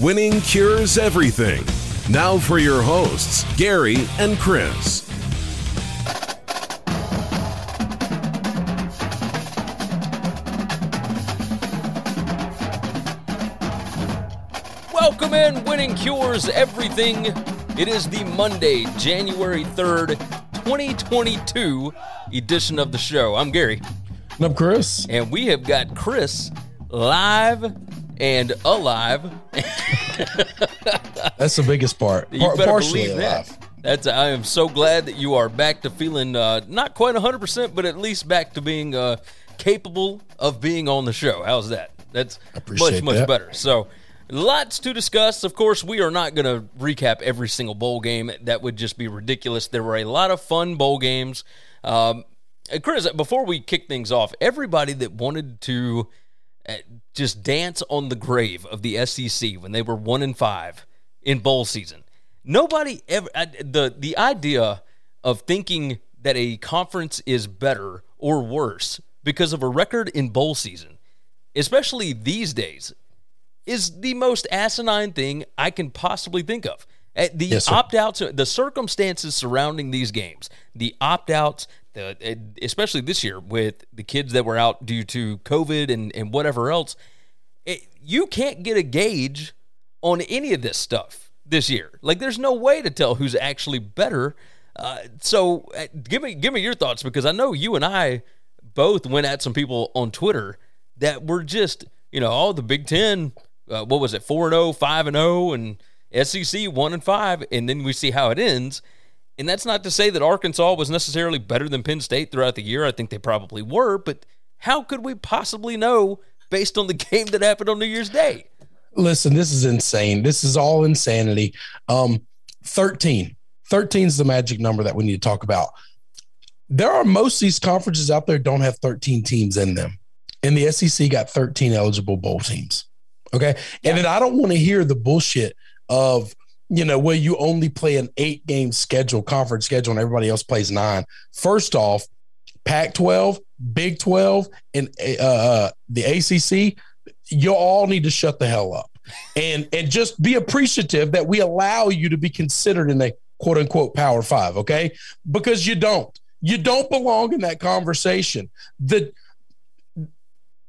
Winning cures everything. Now for your hosts, Gary and Chris. Welcome in, Winning Cures Everything. It is the Monday, January 3rd, 2022 edition of the show. I'm Gary. And I'm Chris. And we have got Chris live and alive. That's the biggest part. You better believe that. That's I am so glad that you are back to feeling uh, not quite 100%, but at least back to being uh, capable of being on the show. How's that? That's much much that. better. So, lots to discuss. Of course, we are not going to recap every single bowl game. That would just be ridiculous. There were a lot of fun bowl games. Um, Chris, before we kick things off, everybody that wanted to just dance on the grave of the SEC when they were one and five in bowl season. Nobody ever the the idea of thinking that a conference is better or worse because of a record in bowl season, especially these days, is the most asinine thing I can possibly think of. Uh, The Yes, opt outs, the circumstances surrounding these games, the opt outs, the especially this year with the kids that were out due to COVID and, and whatever else, it, you can't get a gauge on any of this stuff this year. Like, there's no way to tell who's actually better. Uh, so, uh, give me give me your thoughts because I know you and I both went at some people on Twitter that were just you know all the Big Ten. Uh, what was it? Four and 0, 5 and zero, and SEC one and five, and then we see how it ends. And that's not to say that Arkansas was necessarily better than Penn State throughout the year. I think they probably were, but how could we possibly know based on the game that happened on New Year's Day? Listen, this is insane. This is all insanity. Um, 13. 13 is the magic number that we need to talk about. There are most of these conferences out there don't have 13 teams in them. And the SEC got 13 eligible bowl teams. Okay. And then I don't want to hear the bullshit of, you know, where you only play an eight game schedule, conference schedule, and everybody else plays nine. First off, Pac 12, Big 12, and uh, uh, the ACC, you all need to shut the hell up. And and just be appreciative that we allow you to be considered in a quote unquote power five okay? Because you don't. You don't belong in that conversation. The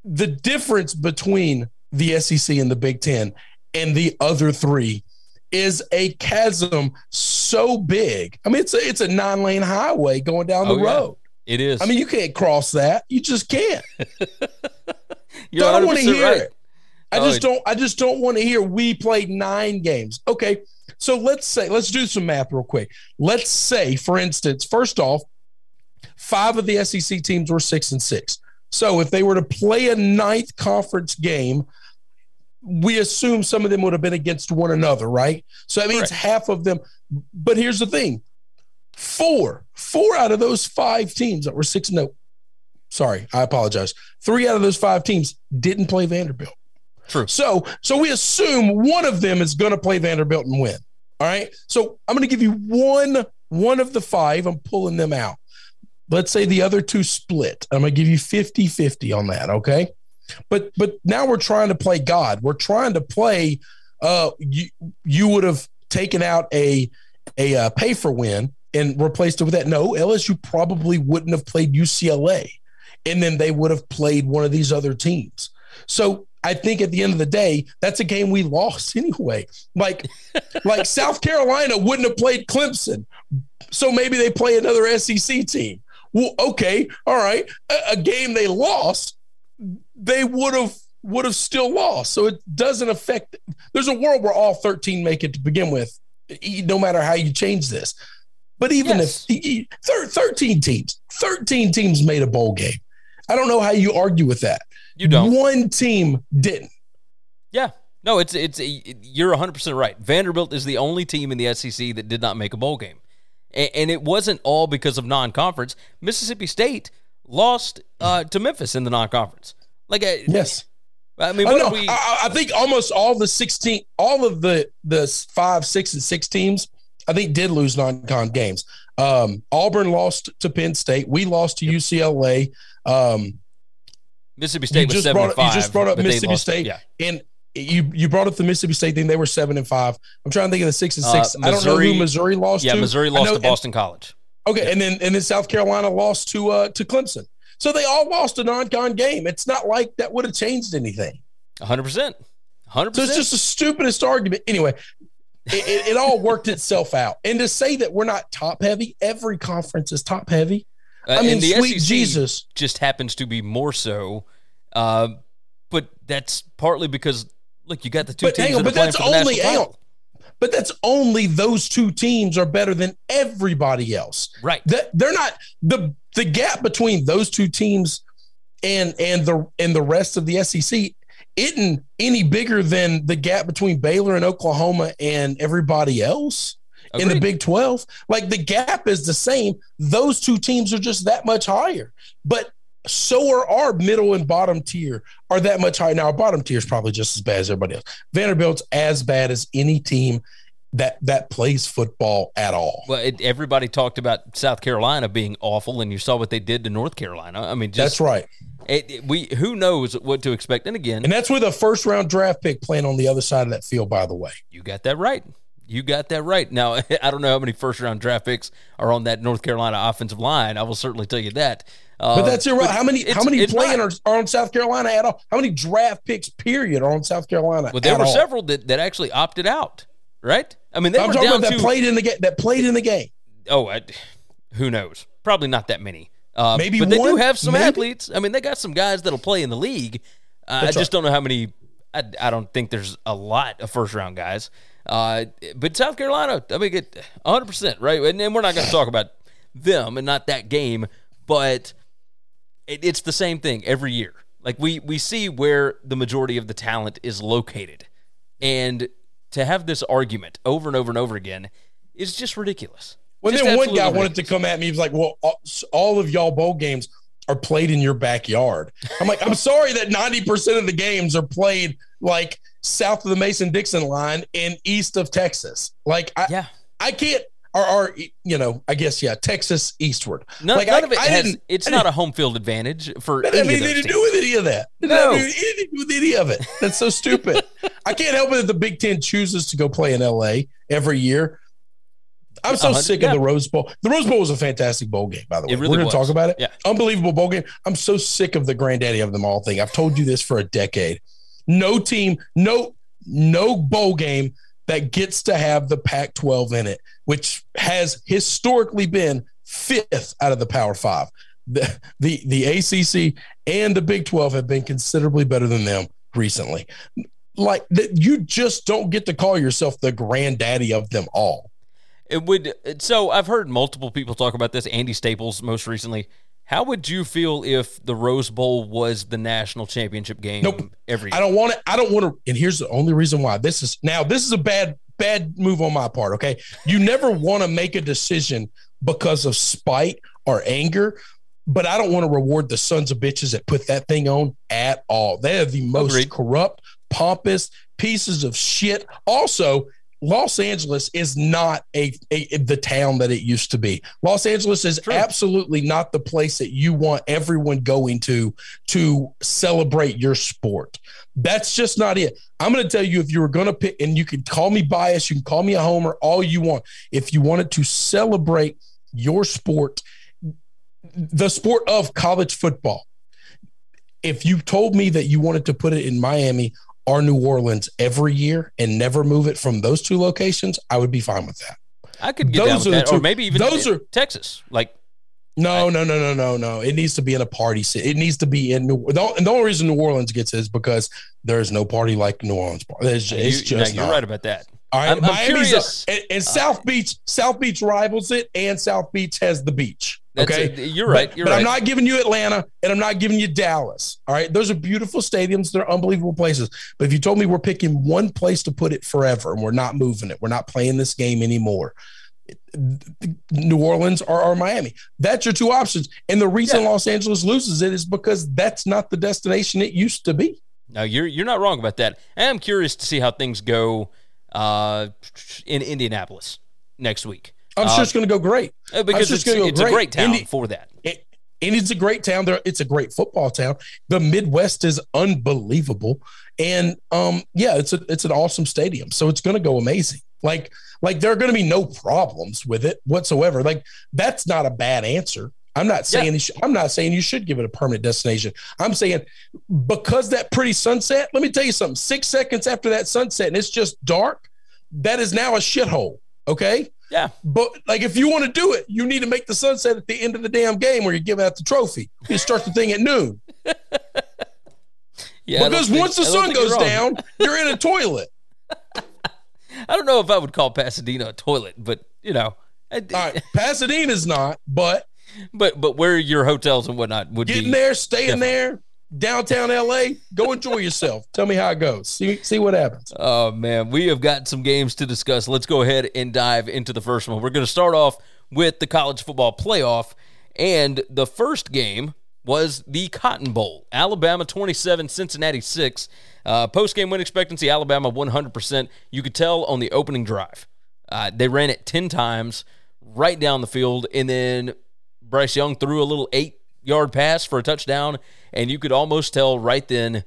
the difference between the SEC and the Big 10 and the other 3 is a chasm so big i mean it's a it's a nine lane highway going down the Oh, yeah. road It is. i mean you can't cross that you just can't You're I don't want to hear right. it. I Oh, just don't. I just don't want to hear we played nine games. Okay, so let's say let's do some math real quick. Let's say, for instance, first off, five of the SEC teams were six and six. So if they were to play a ninth conference game, we assume some of them would have been against one another, right? So that means Correct. half of them. But here's the thing: four, four out of those five teams that were six no. Sorry, I apologize. Three out of those five teams didn't play Vanderbilt. True. So, so we assume one of them is going to play Vanderbilt and win. All right. So I'm going to give you one, one of the five. I'm pulling them out. Let's say the other two split. I'm going to give you 50 50 on that. Okay. But, but now we're trying to play God. We're trying to play, uh, you, you would have taken out a, a uh, pay for win and replaced it with that. No, LSU probably wouldn't have played UCLA. And then they would have played one of these other teams. So I think at the end of the day, that's a game we lost anyway. Like, like South Carolina wouldn't have played Clemson, so maybe they play another SEC team. Well, okay, all right, a, a game they lost, they would have would have still lost. So it doesn't affect. There's a world where all 13 make it to begin with, e- no matter how you change this. But even Yes. if e- e- thir- 13 teams, 13 teams made a bowl game. I don't know how you argue with that. You don't. One team didn't. Yeah. No, it's it's you're 100% right. Vanderbilt is the only team in the SEC that did not make a bowl game. And, and it wasn't all because of non-conference. Mississippi State lost uh, to Memphis in the non-conference. Like Yes. I mean, I, what are we I, I- think almost all the 16, all of the the five, six, and six teams, I think did lose non-con games. Um, Auburn lost to Penn State. We lost to UCLA. Um, Mississippi State was 7 brought and up, you just brought up Mississippi State, Yeah. and you you brought up the Mississippi State thing. They were seven and five. I'm trying to think of the six and six. Uh, I don't know who Missouri lost Yeah, to. Missouri lost know- to Boston College. Okay, and then and then South Carolina lost to uh to Clemson. So they all lost a non-con game. It's not like that would have changed anything. 100%. 100%. So it's just the stupidest argument. Anyway, it, it, it all worked itself out. And to say that we're not top heavy, every conference is top heavy. Uh, I mean, the sweet SEC Jesus. just happens to be more so. Uh, but that's partly because, look, you got the two But teams hang on, but that's only- hang on. But that's only those two teams are better than everybody else. Right. That they're not the the gap between those two teams and and the and the rest of the SEC isn't any bigger than the gap between Baylor and Oklahoma and everybody else in the Big 12. Like the gap is the same. Those two teams are just that much higher. But so are our middle and bottom tier are that much higher. Now our bottom tier is probably just as bad as everybody else. Vanderbilt's as bad as any team that that plays football at all. Well, it, everybody talked about South Carolina being awful, and you saw what they did to North Carolina. I mean, That's right. it, it- we who knows what to expect. And again, And that's with a first round draft pick playing on the other side of that field, by the way. you got that right. You got that right. Now, I don't know how many first round draft picks are on that North Carolina offensive line. I will certainly tell you that. Uh, But that's irrelevant. How many how many players are, are on South Carolina at all? How many draft picks period are on South Carolina? Well, there were all? several that, that actually opted out, right? I mean, they I'm were talking down about that to played in the game. That played in the game. oh, I, who knows? Probably not that many. Uh, Maybe but they do one? have some Maybe. athletes. I mean, they got some guys that'll play in the league. Uh, I just don't know how many. I, I don't think there's a lot of first round guys. Uh, but South Carolina, I mean, it 100 percent right. And, and we're not going to talk about them and not that game, but it, it's the same thing every year. Like we we see where the majority of the talent is located, and to have this argument over and over and over again is just ridiculous. Well, Just then one guy wanted to ridiculous. come at me. He was like, "Well, all- all of y'all bowl games are played in your backyard." I'm like, "I'm sorry that 90 percent of the games are played like south of the Mason Dixon line and east of Texas. Like, I, Yeah, I can't." Or, or, you know, I guess yeah, Texas eastward. none, like, none I- of it I has. It's not a home field advantage for That any doesn't of have those anything to do with any of that. No. anything to do with any of it. That's so stupid. I can't help it that the Big Ten chooses to go play in LA every year. I'm so sick yeah. of the Rose Bowl. The Rose Bowl was a fantastic bowl game, by the way. Really We're going to talk about it. Yeah. Unbelievable bowl game. I'm so sick of the granddaddy of them all thing. I've told you this for a decade. No team, no, no bowl game that gets to have the Pac 12 in it, which has historically been fifth out of the Power Five. The, the, the ACC and the Big 12 have been considerably better than them recently. Like that, you just don't get to call yourself the granddaddy of them all. It would. So I've heard multiple people talk about this. Andy Staples most recently. How would you feel if the Rose Bowl was the national championship game Nope. every I don't want to. I don't want to. And here's the only reason why. This is now. This is a bad bad move on my part. Okay, you never want to make a decision because of spite or anger. But I don't want to reward the sons of bitches that put that thing on at all. They are the most Agreed. corrupt, pompous pieces of shit. Also, Los Angeles is not a, a the town that it used to be. Los Angeles is True. absolutely not the place that you want everyone going to to celebrate your sport. That's just not it. I'm going to tell you if you were going to pick, and you can call me biased, you can call me a homer, all you want. If you wanted to celebrate your sport, the sport of college football, if you told me that you wanted to put it in Miami or New Orleans every year and never move it from those two locations, I would be fine with that. I could get Those down are with the that, or maybe even those are- Texas. Like No, no, no, no, no, no. It needs to be in a party city. It needs to be in New. The, and the only reason New Orleans gets it is because there is no party like New Orleans. Party. It's, you, it's just you're not. right about that. All right, I'm- I'm curious. and, and South Beach. South Beach rivals it, and South Beach has the beach. That's Okay, it. You're right. But, You're but right. I'm not giving you Atlanta, and I'm not giving you Dallas. All right, those are beautiful stadiums. They're unbelievable places. But if you told me we're picking one place to put it forever, and we're not moving it, we're not playing this game anymore. New Orleans or, or Miami. That's your two options. And the reason Yeah. Los Angeles loses it is because that's not the destination it used to be. No, you're you're not wrong about that. I'm curious to see how things go uh, in Indianapolis next week. I'm Uh, sure it's going to go great. Uh, because it's, it's go it's a great. great town for that. It, Indy's a great town. There, it's a great football town. The Midwest is unbelievable, and um, yeah, it's a it's an awesome stadium. So it's going to go amazing. Like like there are going to be no problems with it whatsoever. Like that's not a bad answer. I'm not saying yeah. I'm not saying you should give it a permanent destination. I'm saying because that pretty sunset. Let me tell you something. Six seconds after that sunset, and it's just dark. That is now a shithole. Okay. Yeah. But like, if you want to do it, you need to make the sunset at the end of the damn game where you're giving out the trophy. You start the thing at noon. yeah. Because think, once the sun goes you're down, you're in a toilet. I don't know if I would call Pasadena a toilet, but you know, All right, Pasadena's not, but but but where your hotels and whatnot would getting be there, staying there, downtown LA. Go enjoy yourself. Tell me how it goes. See see what happens. Oh man, we have got some games to discuss. Let's go ahead and dive into the first one. We're going to start off with the college football playoff, and the first game was the Cotton Bowl. Alabama 27, Cincinnati 6. Uh, Post game win expectancy, Alabama 100%. You could tell on the opening drive. Uh, they ran it 10 times right down the field, and then Bryce Young threw a little eight yard pass for a touchdown, and you could almost tell right then.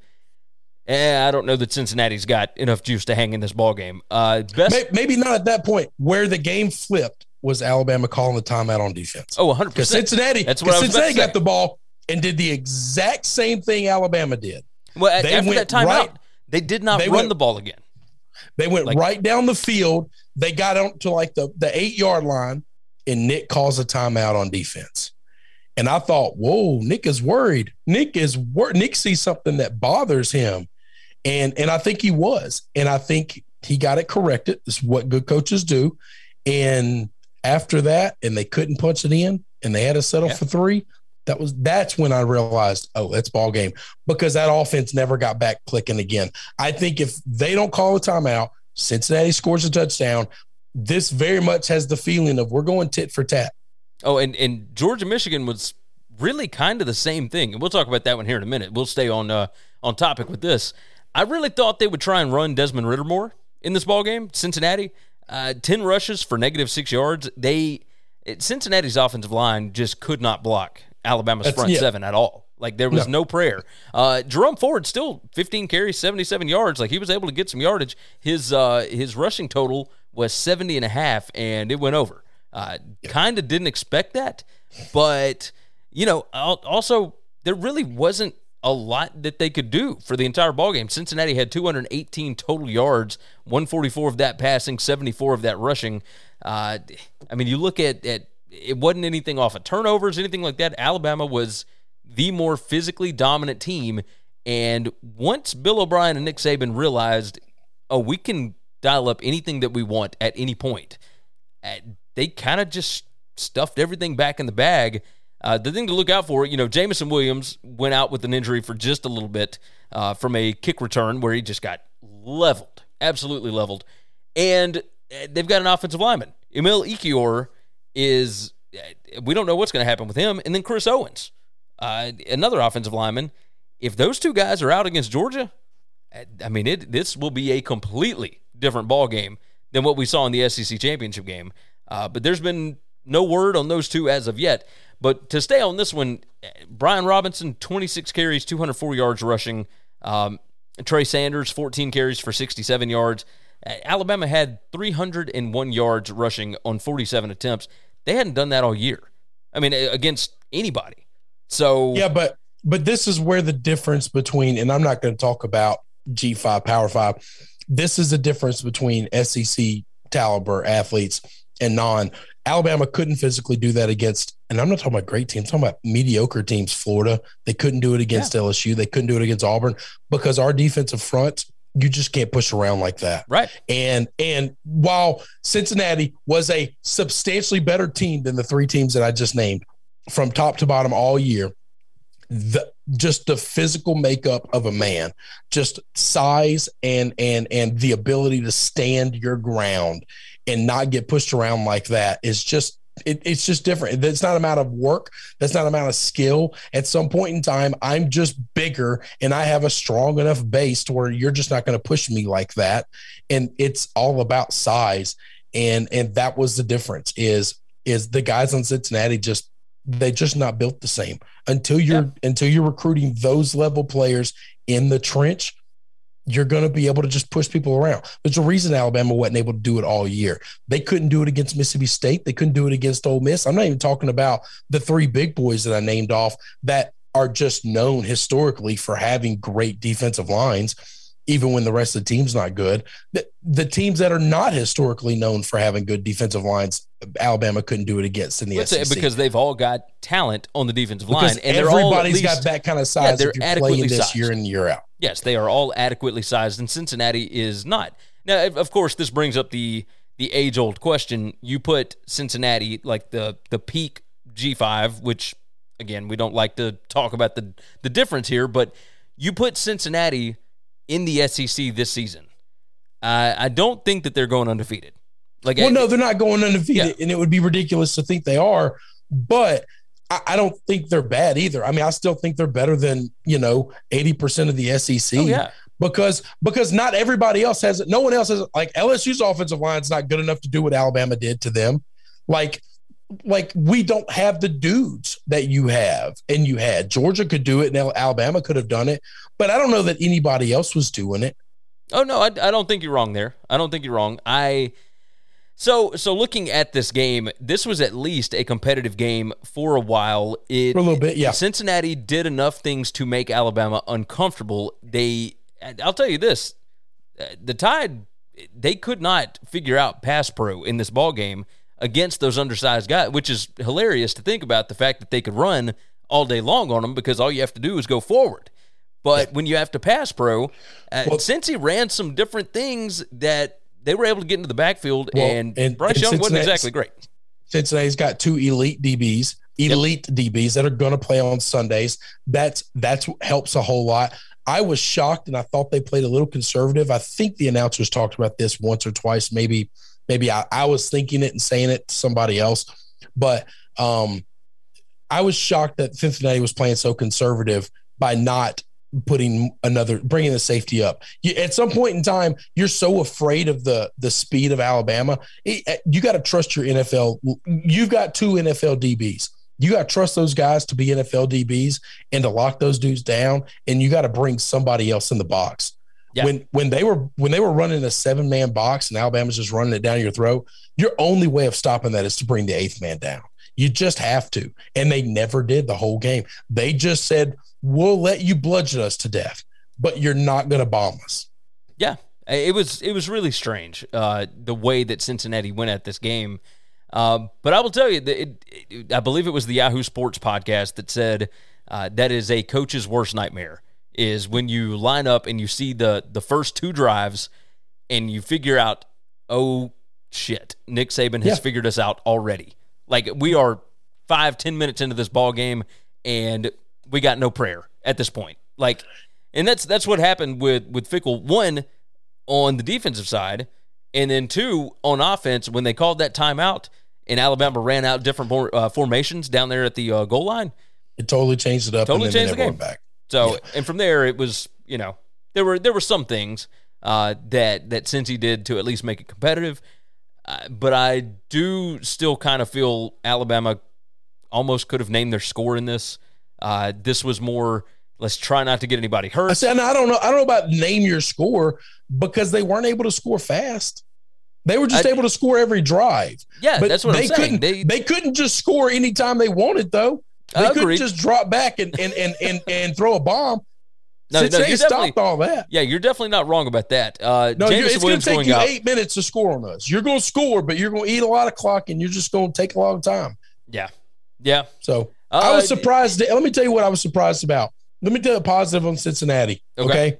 Eh, I don't know that Cincinnati's got enough juice to hang in this ball game. Uh, best, maybe not at that point. Where the game flipped was Alabama calling the timeout on defense. Oh, 100 percent. Cincinnati. That's what Cincinnati got the ball and did the exact same thing Alabama did. Well, they after that timeout, right, they did not run went, the ball again. They went like, right down the field. They got out to like the, the eight yard line, and Nick calls a timeout on defense. And I thought, whoa, Nick is worried. Nick is worried. Nick sees something that bothers him. And and I think he was. And I think he got it corrected. This is what good coaches do. And after that, and they couldn't punch it in, and they had to settle yeah. for three. That was that's when I realized, oh, that's ball game because that offense never got back clicking again. I think if they don't call a timeout, Cincinnati scores a touchdown. This very much has the feeling of we're going tit for tat. Oh, and and Georgia Michigan was really kind of the same thing, and we'll talk about that one here in a minute. We'll stay on uh, on topic with this. I really thought they would try and run Desmond Ridder more in this ball game. Cincinnati, uh, ten rushes for negative six yards. They it, Cincinnati's offensive line just could not block Alabama's That's, front yeah. seven at all. Like there was no, no prayer. Uh, Jerome Ford still 15 carries, 77 yards. Like he was able to get some yardage. His uh, his rushing total was 70 and a half, and it went over. Uh. Kind of didn't expect that, but you know, also there really wasn't a lot that they could do for the entire ballgame. Cincinnati had 218 total yards, 144 of that passing, 74 of that rushing. Uh, I mean, you look at at it wasn't anything off of turnovers, anything like that. Alabama was the more physically dominant team. And once Bill O'Brien and Nick Saban realized, oh, we can dial up anything that we want at any point, they kind of just stuffed everything back in the bag. Uh, the thing to look out for, you know, Jameson Williams went out with an injury for just a little bit uh, from a kick return where he just got leveled, absolutely leveled. And uh, they've got an offensive lineman. Emil Ekiyor is we don't know what's going to happen with him. And then Chris Owens, uh, another offensive lineman. If those two guys are out against Georgia, I mean, it this will be a completely different ball game than what we saw in the SEC championship game. Uh, but there's been no word on those two as of yet. But to stay on this one, Brian Robinson, 26 carries, 204 yards rushing. Um, Trey Sanders, 14 carries for 67 yards. Alabama had 301 yards rushing on 47 attempts. They hadn't done that all year. I mean, against anybody. So yeah, but but this is where the difference between, and I'm not going to talk about G5 Power Five. This is the difference between SEC caliber athletes and non. Alabama couldn't physically do that against, and I'm not talking about great teams, I'm talking about mediocre teams. Florida, they couldn't do it against yeah. LSU, they couldn't do it against Auburn because our defensive front you just can't push around like that. Right. And and while Cincinnati was a substantially better team than the three teams that I just named from top to bottom all year, the just the physical makeup of a man, just size and and and the ability to stand your ground and not get pushed around like that is just it, it's just different. It's not amount of work. That's not amount of skill. At some point in time, I'm just bigger and I have a strong enough base to where you're just not going to push me like that. And it's all about size. And and that was the difference. Is is the guys on Cincinnati just They're just not built the same. Until you're yeah. until you're recruiting those level players in the trench, you're going to be able to just push people around. There's a reason Alabama wasn't able to do it all year. They couldn't do it against Mississippi State. They couldn't do it against Ole Miss. I'm not even talking about the three big boys that I named off that are just known historically for having great defensive lines even when the rest of the team's not good. The, the teams that are not historically known for having good defensive lines, Alabama couldn't do it against in the Let's SEC because they've all got talent on the defensive because line, and everybody's least, got that kind of size. Yeah, they're adequately this sized. year in year out. Yes, they are all adequately sized, and Cincinnati is not. Now, of course, this brings up the the age old question. You put Cincinnati like the the peak G five, which again we don't like to talk about the the difference here, but you put Cincinnati in the SEC this season. Uh, I don't think that they're going undefeated. Like, well, I, no, they're not going undefeated, yeah. and it would be ridiculous to think they are. But I, I, don't think they're bad either. I mean, I still think they're better than you know eighty percent of the SEC. Oh, yeah. Because because not everybody else has it. No one else has like LSU's offensive line is not good enough to do what Alabama did to them. Like like we don't have the dudes that you have and you had. Georgia could do it, and Alabama could have done it, but I don't know that anybody else was doing it. Oh no, I, I don't think you're wrong there. I don't think you're wrong. I so so looking at this game, this was at least a competitive game for a while. It, for a little bit, yeah. Cincinnati did enough things to make Alabama uncomfortable. They, I'll tell you this, uh, the Tide, they could not figure out pass pro in this ball game against those undersized guys, which is hilarious to think about the fact that they could run all day long on them because all you have to do is go forward. But yeah. when you have to pass pro, uh, well, Cincy ran some different things that they were able to get into the backfield, well, and, and, Bryce and Young wasn't exactly great. Cincinnati's got two elite DBs, elite yep. DBs that are going to play on Sundays. That's that's helps a whole lot. I was shocked, and I thought they played a little conservative. I think the announcers talked about this once or twice, maybe maybe I, I was thinking it and saying it to somebody else, but um, I was shocked that Cincinnati was playing so conservative by not putting another bringing the safety up. You, at some point in time you're so afraid of the the speed of alabama. It, eh, you got to trust your nfl you've got two nfl dbs you got to trust those guys to be nfl dbs and to lock those dudes down and you got to bring somebody else in the box yeah. When when they were when they were running a seven man box and Alabama's just running it down your throat, your only way of stopping that is to bring the eighth man down. You just have to. And they never did the whole game. They just said, "We'll let you bludgeon us to death, but you're not going to bomb us." Yeah, it was it was really strange uh, the way that Cincinnati went at this game. Uh, but I will tell you that it, it, I believe it was the Yahoo Sports podcast that said uh, that is a coach's worst nightmare is when you line up and you see the the first two drives and you figure out, oh shit, Nick Saban has yeah. figured us out already. Like we are five, ten minutes into this ball game and we got no prayer at this point. Like and that's that's what happened with with Fickell. One on the defensive side, and then two on offense when they called that timeout and Alabama ran out different uh, formations down there at the uh, goal line. It totally changed it up. Totally changed the game. Back. So, and from there, it was you know there were there were some things uh, that that Cincy did to at least make it competitive, uh, but I do still kind of feel Alabama almost could have named their score in this. Uh, this was more let's try not to get anybody hurt. I said, I don't know. I don't know about name your score because they weren't able to score fast. They were just I, able to score every drive. Yeah, but that's what they I'm saying. Couldn't, they, they couldn't just score anytime they wanted, though. They couldn't just drop back and and and and, and throw a bomb. No, Since no, they stopped all that. Yeah, you're definitely not wrong about that. Uh, no, it's going to take you out. eight minutes to score on us. You're going to score, but you're going to eat a lot of clock, and you're just going to take a long time. Yeah, yeah. So uh, I was surprised. Let me tell you what I was surprised about. Let me tell you a positive on Cincinnati. Okay. okay?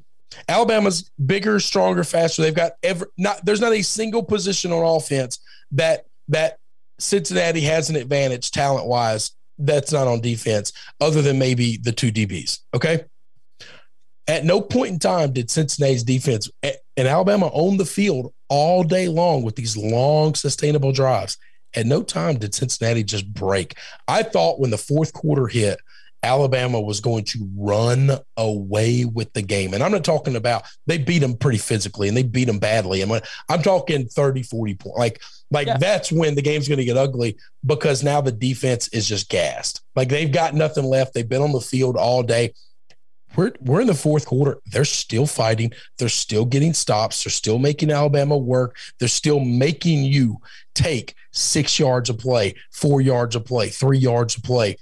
Alabama's bigger, stronger, faster. They've got ever not. There's not a single position on offense that that Cincinnati has an advantage talent wise that's not on defense, other than maybe the two DBs. Okay. At no point in time did Cincinnati's defense and Alabama own the field all day long with these long, sustainable drives. At no time did Cincinnati just break. I thought when the fourth quarter hit Alabama was going to run away with the game. And I'm not talking about they beat them pretty physically and they beat them badly. And I'm talking 30, 40 points. Like, like yeah. that's when the game's going to get ugly because now the defense is just gassed. Like they've got nothing left. They've been on the field all day. We're, we're in the fourth quarter. They're still fighting. They're still getting stops. They're still making Alabama work. They're still making you take six yards of play, four yards of play, three yards of play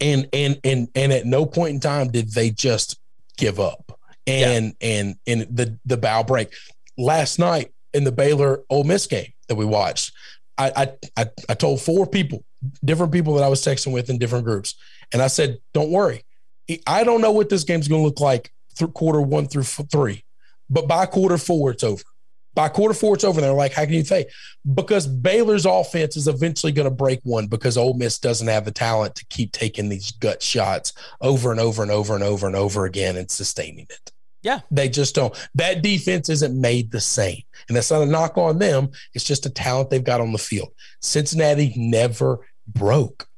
and and and and at no point in time did they just give up and yeah. and and the the bow break last night in the Baylor Ole Miss game that we watched. I I I told four people, different people that I was texting with in different groups, and I said, "Don't worry, I don't know what this game's going to look like through quarter one through three, but by quarter four, it's over by quarter four, it's over. They're like, how can you say? Because Baylor's offense is eventually going to break one because Ole Miss doesn't have the talent to keep taking these gut shots over and over and over and over and over again and sustaining it. Yeah. They just don't. That defense isn't made the same. And that's not a knock on them. It's just a talent they've got on the field. Cincinnati never broke.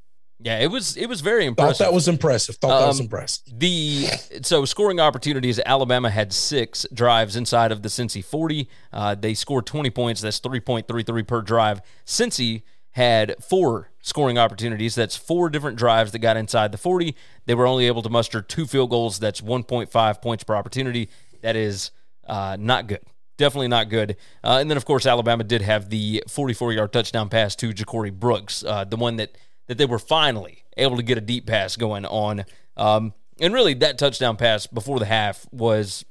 Yeah, it was it was very impressive. Thought that was impressive. Thought um, that was impressive. The so scoring opportunities. Alabama had six drives inside of the Cincy forty. Uh, they scored twenty points. That's three point three three per drive. Cincy had four scoring opportunities. That's four different drives that got inside the forty. They were only able to muster two field goals. That's one point five points per opportunity. That is uh, not good. Definitely not good. Uh, and then of course Alabama did have the forty four yard touchdown pass to Ja'Corey Brooks, uh, the one that that they were finally able to get a deep pass going on. Um, and really, that touchdown pass before the half was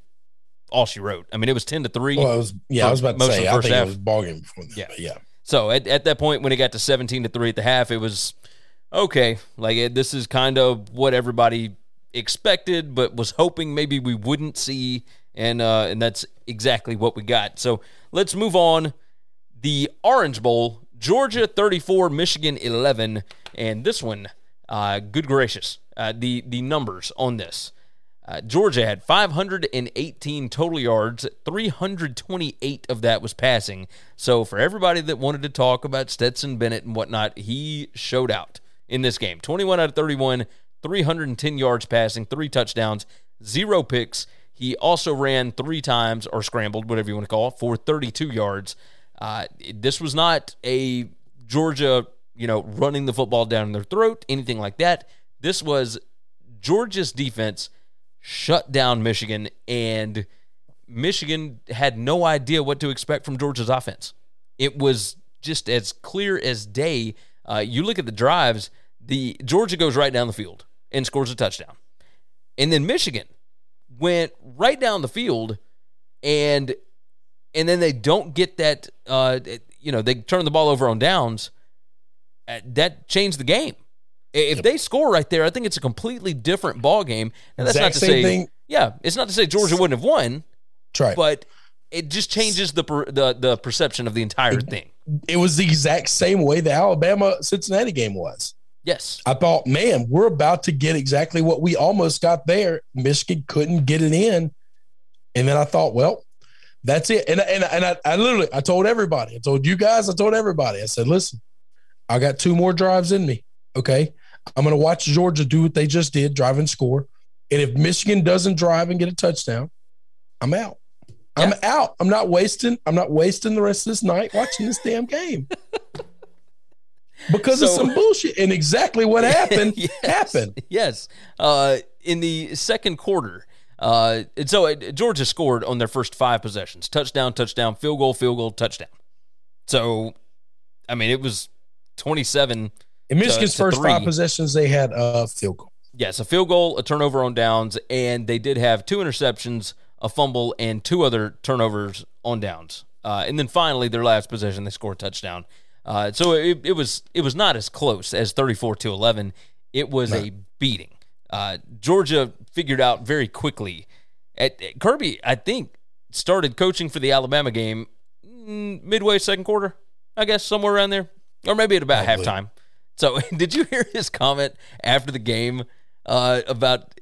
all she wrote. I mean, it was ten to three. Well, was yeah. I was about to say. I think half. it was ball game before. yeah, yeah. So at, at that point, when it got to seventeen to three at the half, it was okay. Like it, this is kind of what everybody expected, but was hoping maybe we wouldn't see, and uh, and that's exactly what we got. So let's move on. The Orange Bowl, Georgia 34, Michigan 11. And this one, uh, good gracious, uh, the the numbers on this. Uh, Georgia had 518 total yards, 328 of that was passing. So for everybody that wanted to talk about Stetson Bennett and whatnot, he showed out in this game. 21 out of 31, 310 yards passing, three touchdowns, zero picks. He also ran three times or scrambled, whatever you want to call it, for 32 yards. Uh, this was not a Georgia you know, running the football down their throat, anything like that. This was Georgia's defense shut down Michigan, and Michigan had no idea what to expect from Georgia's offense. It was just as clear as day. Uh, you look at the drives, the Georgia goes right down the field and scores a touchdown, and then Michigan went right down the field, and and then they don't get that. Uh, you know, they turn the ball over on downs Uh, that changed the game. If yep. they score right there, I think it's a completely different ball game. And that's exact not to say, thing. yeah, it's not to say Georgia wouldn't have won. Right. But it just changes the the the perception of the entire it, thing. It was the exact same way the Alabama Cincinnati game was. Yes. I thought, man, we're about to get exactly what we almost got there. Michigan couldn't get it in. And then I thought, well, that's it. And and, and I, I literally I told everybody, I told you guys, I told everybody, I said, listen, I got two more drives in me. Okay. I'm going to watch Georgia do what they just did, drive and score. And if Michigan doesn't drive and get a touchdown, I'm out. I'm out. I'm not wasting. I'm not wasting the rest of this night watching this damn game because so, of some bullshit. And exactly what happened yes, happened. Yes. Uh, in the second quarter, uh, and so uh, Georgia scored on their first five possessions: touchdown, touchdown, field goal, field goal, touchdown. So, I mean, it was 27. In Michigan's to, to first three. five possessions, they had a field goal. Yes, a field goal, a turnover on downs, and they did have two interceptions, a fumble, and two other turnovers on downs. Uh, and then finally, their last possession, they scored a touchdown. Uh, so it, it, was it was not as close as 34 to 11. It was no. a beating. Uh, Georgia figured out very quickly. At, at, Kirby, I think, started coaching for the Alabama game mm, midway second quarter. I guess somewhere around there or maybe at about Probably. halftime. So, did you hear his comment after the game uh, about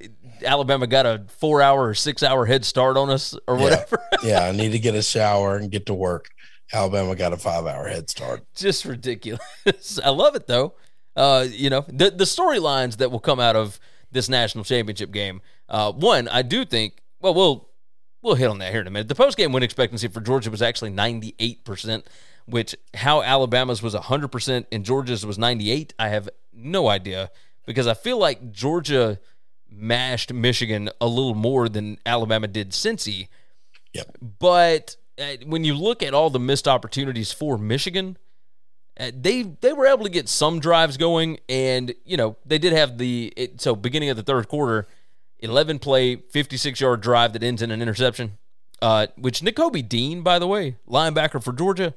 Alabama got a four hour or six hour head start on us or whatever? Yeah. yeah, I need to get a shower and get to work. Alabama got a five hour head start. Just ridiculous. I love it though. Uh, you know, the the storylines that will come out of this national championship game. Uh, one, I do think. Well, we'll we'll hit on that here in a minute. The post game win expectancy for Georgia was actually ninety eight percent, which how Alabama's was hundred percent and Georgia's was ninety eight. I have no idea because I feel like Georgia mashed Michigan a little more than Alabama did Cincy. Yep. But uh, when you look at all the missed opportunities for Michigan, uh, they they were able to get some drives going, and you know they did have the it, so beginning of the third quarter, eleven play, fifty six yard drive that ends in an interception. Uh, which Nakobe Dean, by the way, linebacker for Georgia,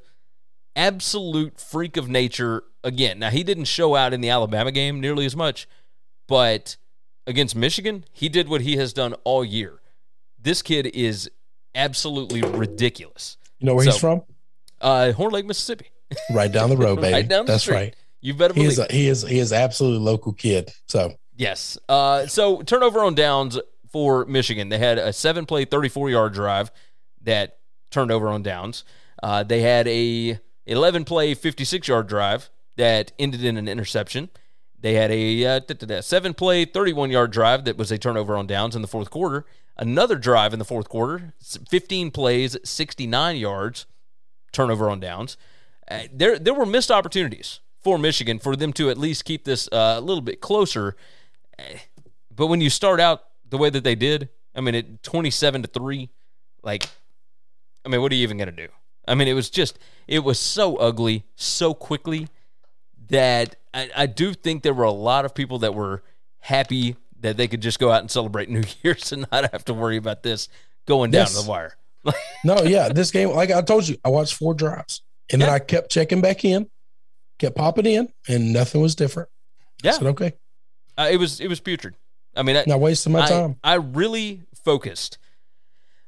absolute freak of nature. Again, now he didn't show out in the Alabama game nearly as much, but against Michigan, he did what he has done all year. This kid is absolutely ridiculous. You know where So- he's from? Uh, Horn Lake, Mississippi. Right down the road, baby. right down the That's street. right. You better He believe is a, he is he is absolutely local kid. So Yes. Uh, so turnover on downs for Michigan. They had a seven play, 34 yard drive that turned over on downs. Uh, they had a 11 play, 56 yard drive that ended in an interception. They had a uh, seven play, 31 yard drive that was a turnover on downs in the fourth quarter. Another drive in the fourth quarter, 15 plays, 69 yards, turnover on downs. Uh, there, there were missed opportunities for Michigan for them to at least keep this uh, a little bit closer. Eh, But when you start out the way that they did, I mean, at 27 to 3, like, I mean, what are you even going to do? I mean, it was just, it was so ugly so quickly that I, I do think there were a lot of people that were happy that they could just go out and celebrate New Year's and not have to worry about this going down Yes. the wire. no, yeah, this game, like I told you, I watched four drives, and then Yeah. I kept checking back in, kept popping in, and nothing was different. I Yeah. said, okay, Uh, it was, it was putrid. I mean, I, not wasting my I, time. I really focused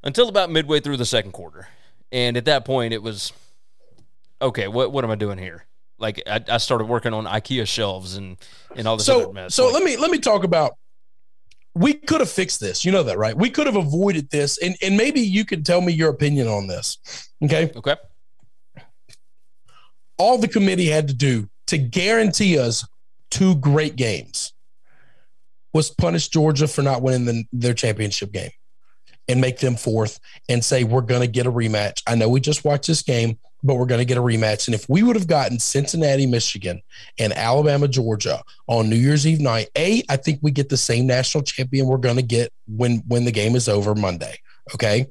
until about midway through the second quarter. And at that point, it was okay, what, what am I doing here? Like, I, I started working on IKEA shelves and, and all this so other mess. so Like, let me let me talk about we could have fixed this you know that right we could have avoided this and and maybe you could tell me your opinion on this okay okay. all the committee had to do to guarantee us two great games was punish georgia for not winning the, their championship game and make them fourth and say we're going to get a rematch i know we just watched this game but we're going to get a rematch. And if we would have gotten cincinnati michigan and alabama georgia on new year's eve night a i think we get the same national champion we're going to get when when the game is over monday okay?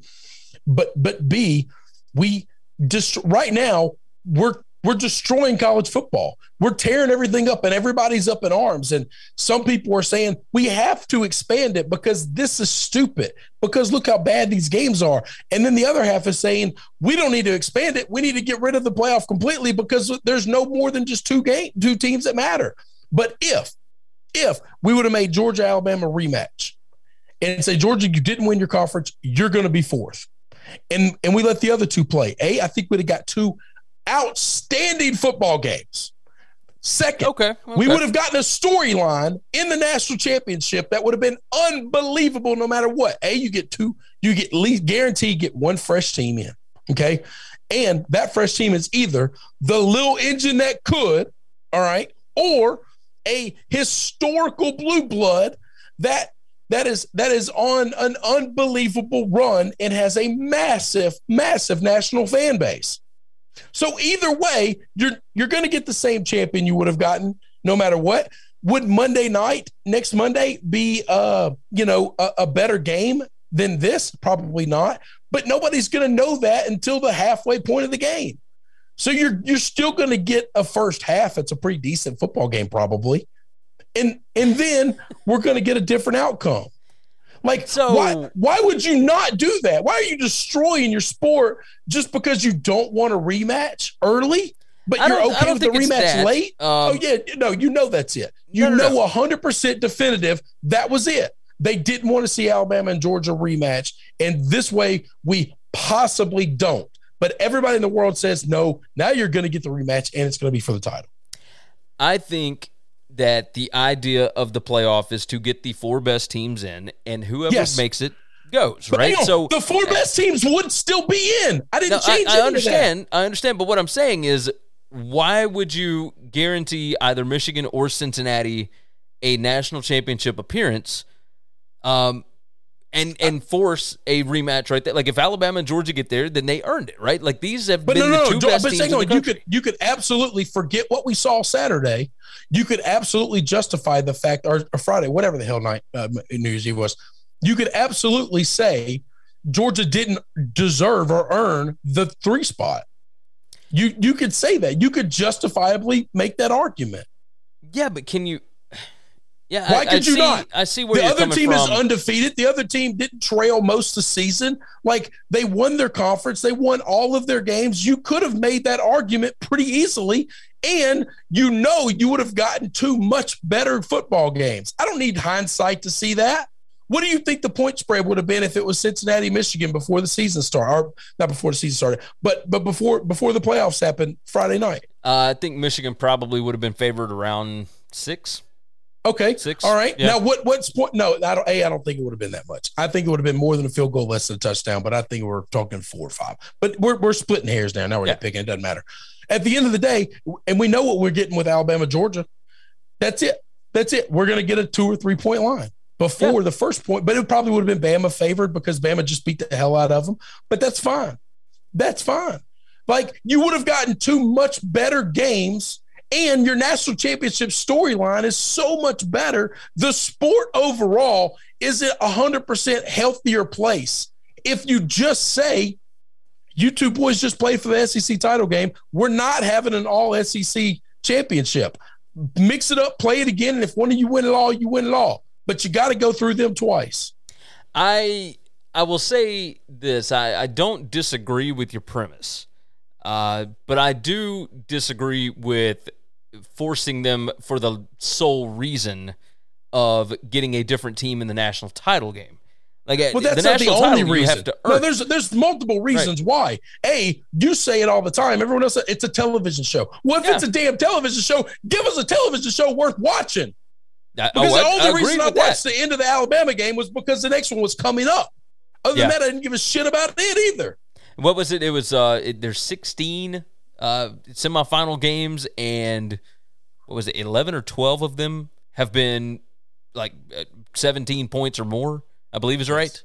But but b we just right now we're we're destroying college football. We're tearing everything up and everybody's up in arms. And some people are saying we have to expand it because this is stupid. Because look how bad these games are. And then the other half is saying we don't need to expand it. We need to get rid of the playoff completely because there's no more than just two game two teams that matter. But if if we would have made Georgia Alabama rematch and say Georgia, you didn't win your conference, you're going to be fourth. And and we let the other two play. A, I think we'd have got two outstanding football games. Second, Okay. we would have gotten a storyline in the national championship that would have been unbelievable no matter what. A, you get two, you get at least guaranteed get one fresh team in. Okay. And that fresh team is either the little engine that could, all right, or a historical blue blood that that is that is on an unbelievable run and has a massive, massive national fan base. So either way, you're you're going to get the same champion you would have gotten no matter what. Would Monday night next Monday be uh you know a, a better game than this? Probably not. But nobody's going to know that until the halfway point of the game. So you're you're still going to get a first half. It's a pretty decent football game probably, and and then we're going to get a different outcome. Like So- why why would you not do that? Why are you destroying your sport just because you don't want a rematch early? But you're okay with the rematch late? Um, oh yeah, no, you know that's it. You No, no, know no. a hundred percent definitive that was it. They didn't want to see Alabama and Georgia rematch, and this way we possibly don't. But everybody in the world says no. Now you're going to get the rematch, and it's going to be for the title. I think that the idea of the playoff is to get the four best teams in, and whoever Yes. makes it goes. But right. on, so the four best teams would still be in. I didn't I, change. I that. understand. I understand. But what I'm saying is, why would you guarantee either Michigan or Cincinnati a national championship appearance, um, and and force a rematch right there. Like if Alabama and Georgia get there, then they earned it, right? Like these have But been no, the two no. best But teams hang in the on, you could you could absolutely forget what we saw Saturday. You could absolutely justify the fact, or, or Friday, whatever the hell night uh, New Year's Eve was. You could absolutely say Georgia didn't deserve or earn the three spot. You you could say that. You could justifiably make that argument. yeah, but can you? Yeah, Why I, could I you see, not? I see where the you're at. The other team from. is undefeated. The other team didn't trail most of the season. Like they won their conference, they won all of their games. You could have made that argument pretty easily, and you know you would have gotten two much better football games. I don't need hindsight to see that. What do you think the point spread would have been if it was Cincinnati, Michigan before the season started, or not before the season started, but but before before the playoffs happened Friday night? uh, I think Michigan probably would have been favored around six. Okay. Six? All right. Yeah. Now, what what's point? No, I don't. A, I don't think it would have been that much. I think it would have been more than a field goal, less than a touchdown. But I think we're talking four or five. But we're we're splitting hairs now. Now we're Yeah. picking. It doesn't matter. At the end of the day, and we know what we're getting with Alabama, Georgia. That's it. That's it. We're gonna get a two or three point line before the first point. But it probably would have been Bama favored because Bama just beat the hell out of them. But that's fine. That's fine. Like you would have gotten two much better games, and your national championship storyline is so much better. The sport overall is a hundred percent healthier place. If you just say, "You two boys just played for the SEC title game," we're not having an All SEC championship. Mix it up, play it again, and if one of you win it all, you win it all. But you got to go through them twice. I I will say this. I, I don't disagree with your premise, uh, but I do disagree with forcing them for the sole reason of getting a different team in the national title game. Like uh, Well, that's the not the only reason. have to No, there's there's multiple reasons why. A, you say it all the time. Everyone else, it's a television show. Well, if Yeah. it's a damn television show, give us a television show worth watching. I- Because oh, the I- only I reason I with that. watched the end of the Alabama game was because the next one was coming up. Other Yeah. than that, I didn't give a shit about it either. What was it? It was uh, it, there's 16 uh semifinal games, and what was it? 11 or 12 of them have been like uh, 17 points or more. I believe is right.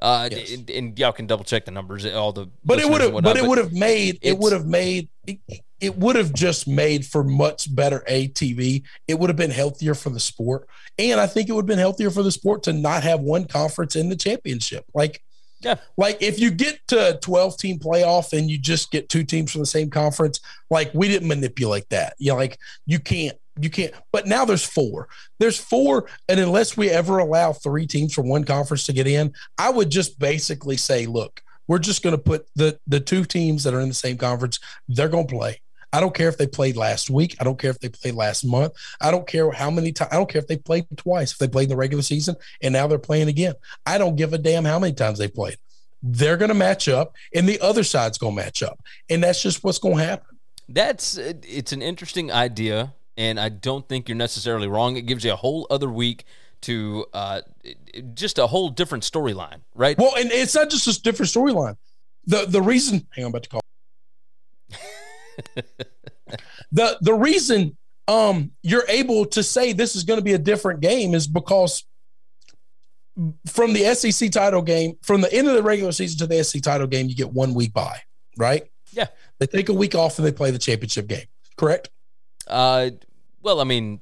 Uh, Yes. and, and y'all can double check the numbers. All the But it would have, but it would have made, it would have made, it, it would have just made for much better ATV. It would have been healthier for the sport, and I think it would have been healthier for the sport to not have one conference in the championship. Like, Yeah. like if you get to a twelve team playoff and you just get two teams from the same conference, like we didn't manipulate that. You know, like you can't. You can't, but now there's four. There's four, and unless we ever allow three teams from one conference to get in, I would just basically say, look, we're just going to put the the two teams that are in the same conference. They're going to play. I don't care if they played last week. I don't care if they played last month. I don't care how many times. I don't care if they played twice. If they played in the regular season and now they're playing again, I don't give a damn how many times they played. They're going to match up, and the other side's going to match up, and that's just what's going to happen. That's it's an interesting idea, and I don't think you're necessarily wrong. It gives you a whole other week to uh, just a whole different storyline, right? Well, and it's not just a different storyline. The the reason, hang on, I'm about to call. the the reason um you're able to say this is going to be a different game is because from the SEC title game, from the end of the regular season to the SEC title game, you get one week by, right? Yeah. They take a week off and they play the championship game. Correct? Uh, well, I mean,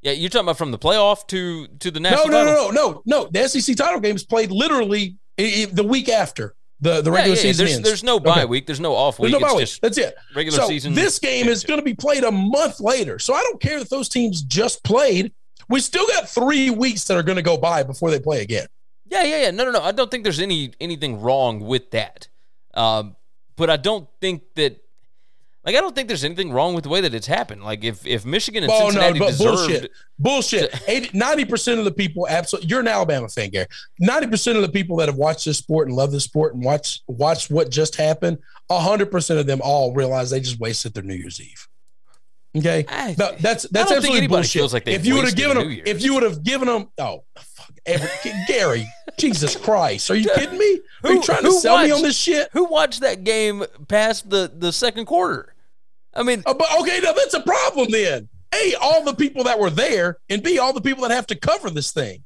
yeah, you're talking about from the playoff to to the No, national. no, title? no, no, no, no. The SEC title game is played literally the week after the, the Yeah, regular yeah, season there's, ends. there's no bye Okay. week. There's no off There's week. no it's bye week. That's it. regular so season. this game is going to be played a month later. So I don't care that those teams just played. We still got three weeks that are going to go by before they play again. Yeah, yeah, yeah. No, no, no. I don't think there's any anything wrong with that. Um, but I don't think that. Like I don't think there's anything wrong with the way that it's happened. Like if if Michigan and Oh no, Cincinnati but deserved, bullshit, bullshit. Ninety percent of the people, absolutely. You're an Alabama fan, Gary. Ninety percent of the people that have watched this sport and love this sport and watch watched what just happened. hundred percent of them all realize they just wasted their New Year's Eve. Okay, I- no, that's that's absolutely bullshit. feels like if you would have given them, if you would have given them, oh fuck, every, Gary, Jesus Christ, are you kidding me? Are you Who- trying to sell me on this shit? who watched that game past the the second quarter? I mean, Uh, but okay, now that's a problem then. A, all the people that were there, and B, all the people that have to cover this thing.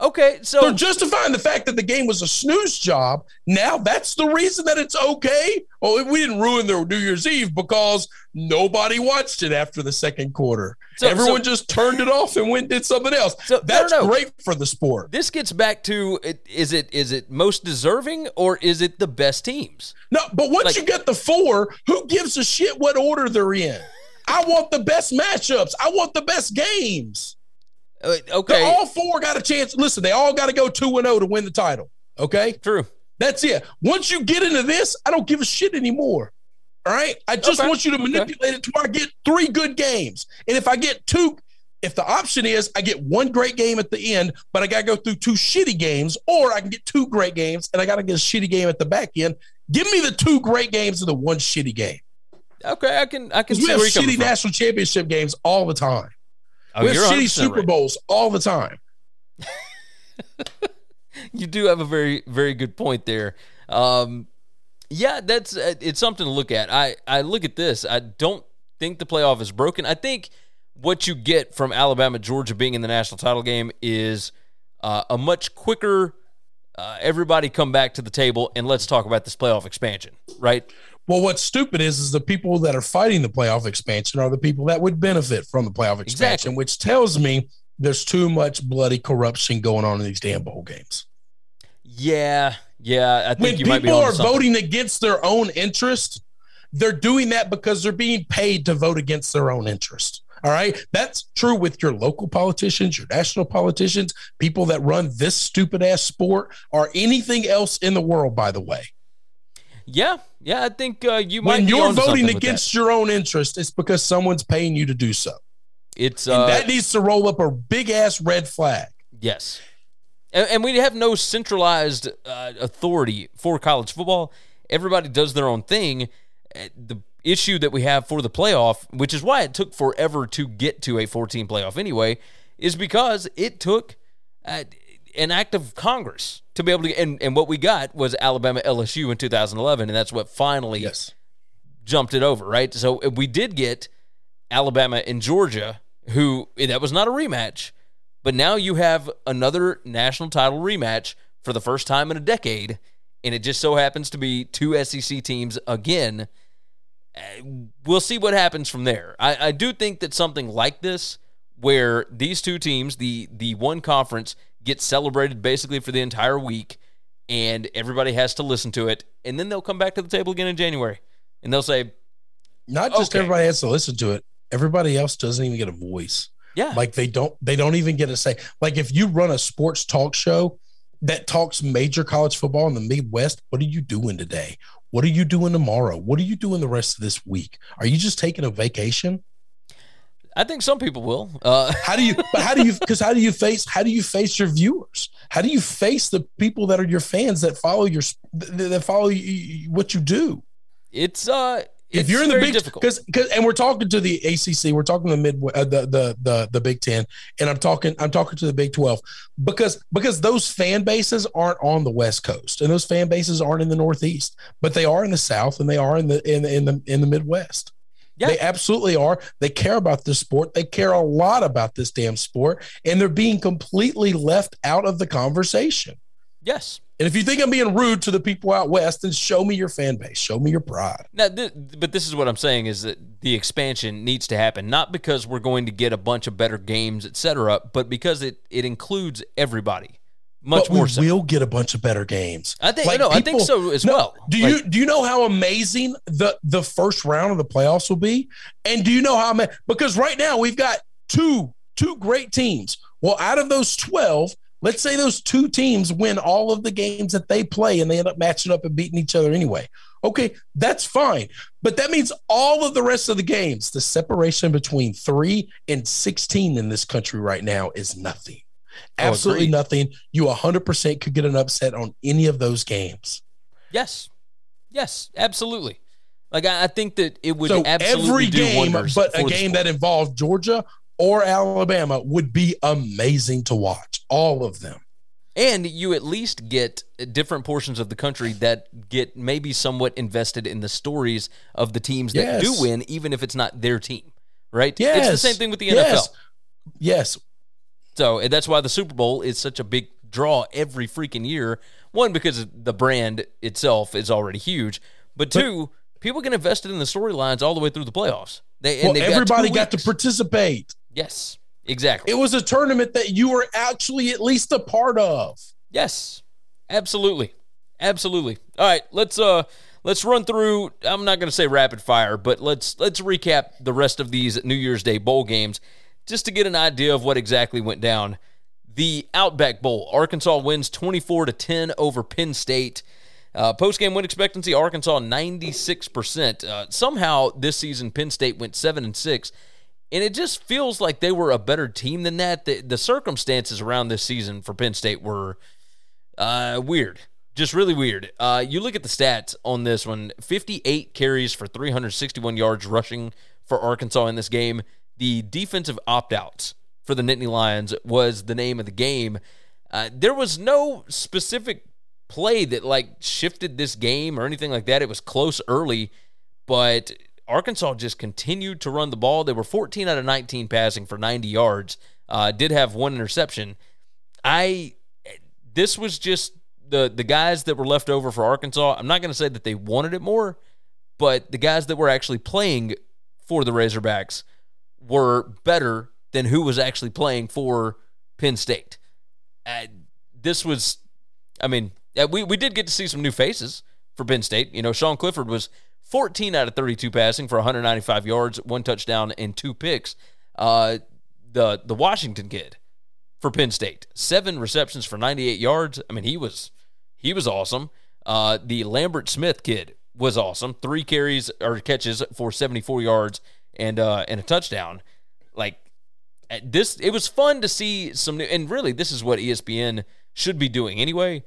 Okay, so They're justifying the fact that the game was a snooze job. Now that's the reason that it's okay. Oh, we didn't ruin their New Year's Eve because nobody watched it after the second quarter. So- Everyone so- just turned it off and went and did something else. So, that's no, no. great for the sport. this gets back to is it is it most deserving or is it the best teams? No, but once Like- you get the four, who gives a shit what order they're in? I want the best matchups. I want the best games. Uh, okay, all four got a chance. Listen, they all got to go 2 and 0 to win the title. Okay? true. That's it. Once you get into this, I don't give a shit anymore. All right? I just Okay. want you to Okay. manipulate it to where I get three good games. And if I get two, if the option is I get one great game at the end, but I got to go through two shitty games, or I can get two great games and I got to get a shitty game at the back end, give me the two great games and the one shitty game. Okay, I can I can we have shitty national championship games all the time. Oh, we have shitty 100% Super right. Bowls all the time. You do have a very very good point there. Um, yeah, that's uh, it's something to look at. I I look at this. I don't think the playoff is broken. I think what you get from Alabama Georgia being in the national title game is uh, a much quicker. Uh, everybody come back to the table and let's talk about this playoff expansion, right? Well, what's stupid is, is the people that are fighting the playoff expansion are the people that would benefit from the playoff expansion, Exactly. which tells me there's too much bloody corruption going on in these damn bowl games. Yeah, yeah. I think When you might be people are voting against their own interest, they're doing that because they're being paid to vote against their own interest. All right. That's true with your local politicians, your national politicians, people that run this stupid ass sport, or anything else in the world, by the way. Yeah, yeah. I think uh, you might When you're voting against your own interest, it's because someone's paying you to do so. that. It's And uh, that needs to roll up a big ass red flag. Yes. And, and we have no centralized uh, authority for college football. Everybody does their own thing. Uh, The issue that we have for the playoff, which is why it took forever to get to a 14 playoff anyway, is because it took uh, an act of Congress to be able to. And, and what we got was Alabama LSU in 2011, and that's what finally Yes. jumped it over, right? So uh, we did get Alabama and Georgia, who that was not a rematch, but now you have another national title rematch for the first time in a decade, and it just so happens to be two SEC teams again. Uh, We'll see what happens from there. I, I do think that something like this, where these two teams, the the one conference, gets celebrated basically for the entire week, and everybody has to listen to it, and then they'll come back to the table again in January, and they'll say, Not just Okay. everybody has to listen to it. Everybody else doesn't even get a voice. "Yeah, Like they don't they don't even get a say. Like if you run a sports talk show that talks major college football in the Midwest, what are you doing today? What are you doing tomorrow? What are you doing the rest of this week? Are you just taking a vacation? I think some people will." Uh, How do you but how do you because how do you face how do you face your viewers? How do you face the people that are your fans that follow your that follow you, what you do? it's uh, if you're in the big because because and we're talking to the ACC, we're talking to the mid uh, the, the the the Big Ten, and I'm talking I'm talking to the Big Twelve because because those fan bases aren't on the West Coast and those fan bases aren't in the Northeast, but they are in the South and they are in the in in the in the Midwest. Yeah. They absolutely are. They care about this sport. They care a lot about this damn sport, and they're being completely left out of the conversation. yes. And if you think I'm being rude to the people out west, then show me your fan base. Show me your pride. Now, th- but this is what I'm saying is that the expansion needs to happen, not because we're going to get a bunch of better games, et cetera, but because it it includes everybody much but more we so. will get a bunch of better games. I think no, I think so as No, well. Do Like, you do you know how amazing the the first round of the playoffs will be? And do you know how? Because right now we've got two two great teams. Well, out of those twelve, let's say those two teams win all of the games that they play, and they end up matching up and beating each other anyway. Okay, that's fine. But that means all of the rest of the games, the separation between three and 16 in this country right now is nothing. Oh, Absolutely agreed. nothing. You 100% could get an upset on any of those games. Yes, yes, absolutely. Like I, I think that it would so absolutely every do game, but a game that involved Georgia or Alabama would be amazing to watch. All of them. and you at least get different portions of the country that get maybe somewhat invested in the stories of the teams that Yes. do win, even if it's not their team. right? Yes. It's the same thing with the Yes. NFL. Yes. So and that's why the Super Bowl is such a big draw every freaking year. One, because the brand itself is already huge, but two, people get invested in the storylines all the way through the playoffs. They and Well, everybody two got to participate. yes, exactly. It was a tournament that you were actually at least a part of. Yes, absolutely, absolutely. All right, let's uh let's run through. I'm not going to say rapid fire, but let's let's recap the rest of these New Year's Day bowl games just to get an idea of what exactly went down. The Outback Bowl, Arkansas wins 24 to 10 over Penn State. Uh, Post game win expectancy, Arkansas 96%. Uh, somehow this season, Penn State went 7 and 6 and it just feels like they were a better team than that. The, the circumstances around this season for Penn State were uh, weird, just really weird. Uh, you look at the stats on this one 58 carries for 361 yards rushing for Arkansas in this game. The defensive opt outs for the Nittany Lions was the name of the game. Uh, there was no specific play that like shifted this game or anything like that. It was close early, but Arkansas just continued to run the ball. They were 14 out of 19 passing for 90 yards. Uh, did have one interception. I this was just the the guys that were left over for Arkansas. I'm not going to say that they wanted it more, but the guys that were actually playing for the Razorbacks were better than who was actually playing for Penn State. Uh, this was, I mean, uh, we we did get to see some new faces for Penn State. You know, Sean Clifford was 14 out of 32 passing for 195 yards, one touchdown, and two picks. Uh, the the Washington kid for Penn State, seven receptions for 98 yards. I mean, he was he was awesome. Uh, the Lambert Smith kid was awesome. Three carries or catches for 74 yards and uh, and a touchdown. Like this, it was fun to see some new. And really, this is what ESPN should be doing anyway.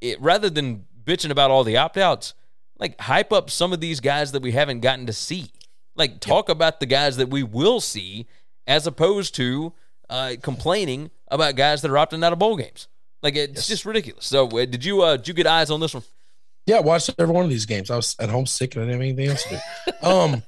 It, rather than bitching about all the opt outs, like hype up some of these guys that we haven't gotten to see. Like talk about the guys that we will see, as opposed to uh, complaining about guys that are opting out of bowl games. Like it's just ridiculous. So uh, did you uh, did you get eyes on this one? Yeah, I watched every one of these games. I was at home sick and I didn't have anything else to do. um,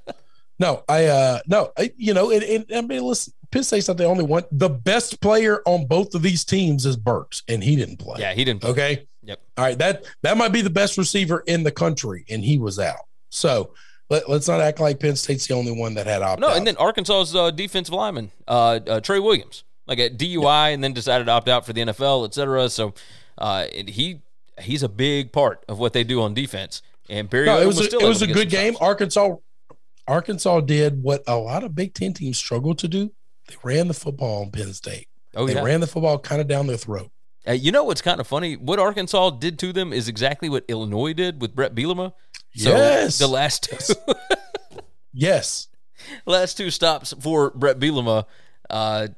no, I uh, no, I, you know, it, it, I mean, listen, Penn State's not the only one. The best player on both of these teams is Burks, and he didn't play. Yeah, he didn't. Play. Okay. Yep. All right. That that might be the best receiver in the country, and he was out. So let, us not act like Penn State's the only one that had opt No, and then Arkansas's uh, defensive lineman, uh, uh, Tre Williams, like at DUI, and then decided to opt out for the NFL, et cetera. So uh, and he he's a big part of what they do on defense. And Barry no, it was, a, still it was a good game. Arkansas Arkansas did what a lot of Big Ten teams struggle to do. They ran the football on Penn State. Oh they yeah. ran the football kind of down their throat. Uh, you know what's kind of funny? What Arkansas did to them is exactly what Illinois did with Bret Bielema. So Yes. the last two, Yes. last two stops for Bret Bielema, uh,